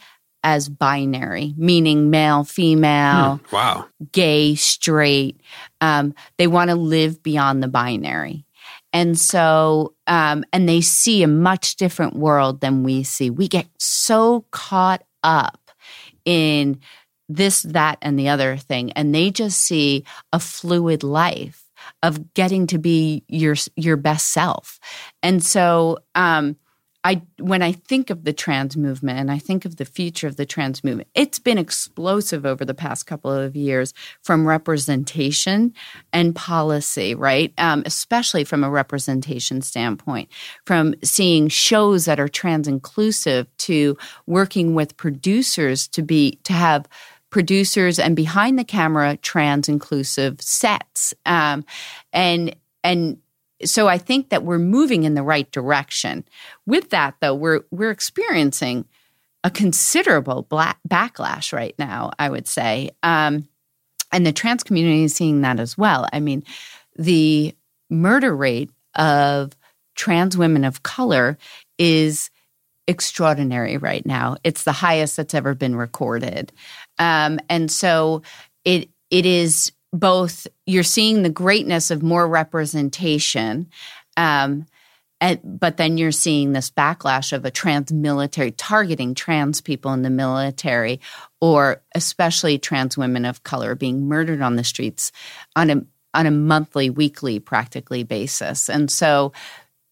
K: as binary, meaning male, female,
G: hmm. wow,
K: gay, straight. Um, they want to live beyond the binary. And so, um, and they see a much different world than we see. We get so caught up in this, that, and the other thing, and they just see a fluid life of getting to be your your best self. And so, um, I when I think of the trans movement and I think of the future of the trans movement, it's been explosive over the past couple of years from representation and policy, right? Um, especially from a representation standpoint, from seeing shows that are trans inclusive to working with producers to be to have producers and behind the camera trans inclusive sets um, and and so I think that we're moving in the right direction. With that, though, we're we're experiencing a considerable black backlash right now. I would say, um, and the trans community is seeing that as well. I mean, the murder rate of trans women of color is extraordinary right now. It's the highest that's ever been recorded, um, and so it it is both you're seeing the greatness of more representation um, and, but then you're seeing this backlash of a trans military targeting trans people in the military or especially trans women of color being murdered on the streets on a on a monthly weekly practically basis. And so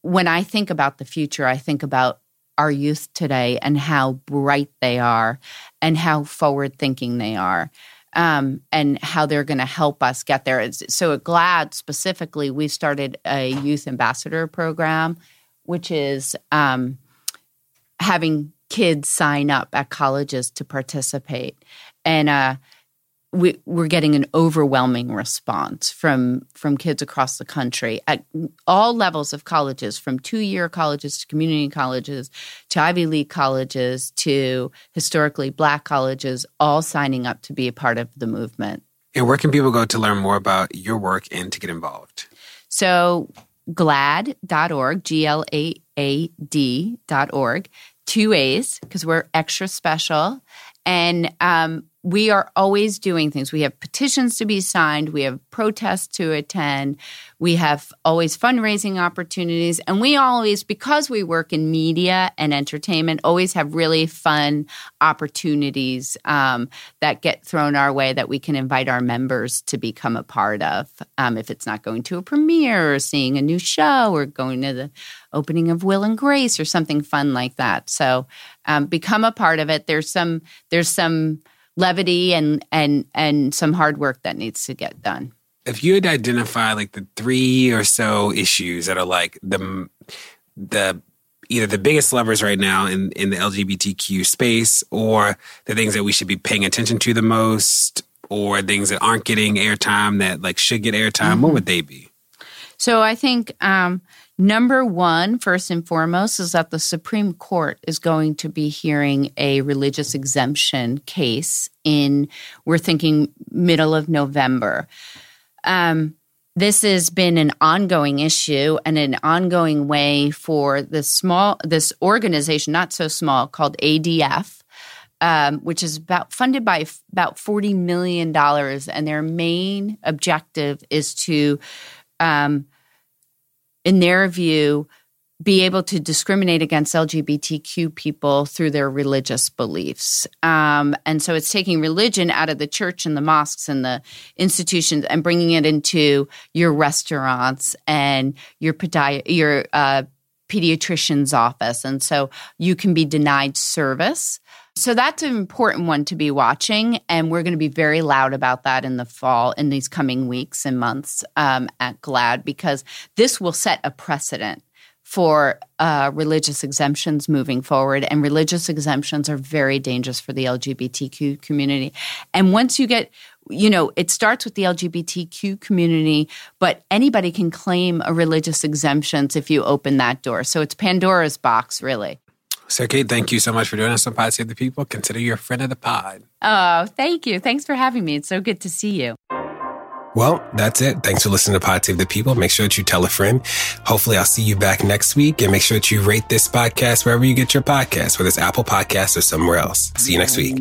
K: when i think about the future i think about our youth today and how bright they are and how forward thinking they are um, and how they're going to help us get there. So at GLAAD specifically, we started a youth ambassador program, which is um, having kids sign up at colleges to participate. And uh, we, we're getting an overwhelming response from from kids across the country at all levels of colleges, from two year colleges to community colleges to Ivy League colleges to historically black colleges, all signing up to be a part of the movement.
G: And where can people go to learn more about your work and to get involved?
K: So glaad.org, G L A A D.org, two A's because we're extra special. And um, we are always doing things. We have petitions to be signed, we have protests to attend, we have always fundraising opportunities, and we always, because we work in media and entertainment, always have really fun opportunities um, that get thrown our way that we can invite our members to become a part of. Um, if it's not going to a premiere or seeing a new show or going to the opening of Will and Grace or something fun like that. So um, become a part of it. There's some there's some levity and and and some hard work that needs to get done.
G: If you had identified like the three or so issues that are like the the either the biggest levers right now in, in the LGBTQ space or the things that we should be paying attention to the most or things that aren't getting airtime that like should get airtime? Mm-hmm. What would they be?
K: So I think um, number one, first and foremost, is that the Supreme Court is going to be hearing a religious exemption case in, we're thinking, middle of November. Um, this has been an ongoing issue and an ongoing way for this small, this organization, not so small, called ADF. Um, which is about funded by f- about forty million dollars, and their main objective is to um, in their view, be able to discriminate against LGBTQ people through their religious beliefs. Um, and so it's taking religion out of the church and the mosques and the institutions and bringing it into your restaurants and your, podi- your uh, pediatrician's office. And so you can be denied service so that's an important one to be watching. And we're going to be very loud about that in the fall, in these coming weeks and months um, at GLAAD, because this will set a precedent for uh, religious exemptions moving forward. And religious exemptions are very dangerous for the LGBTQ community. And once you get, you know, it starts with the LGBTQ community, but anybody can claim a religious exemptions if you open that door. So it's Pandora's box, really.
G: Sergey, thank you so much for joining us on Pod Save the People. Consider you a friend of the pod.
K: Oh, thank you. Thanks for having me. It's so good to see you.
A: Well, that's it. Thanks for listening to Pod Save the People. Make sure that you tell a friend. Hopefully, I'll see you back next week and make sure that you rate this podcast wherever you get your podcast, whether it's Apple Podcasts or somewhere else. See you next week.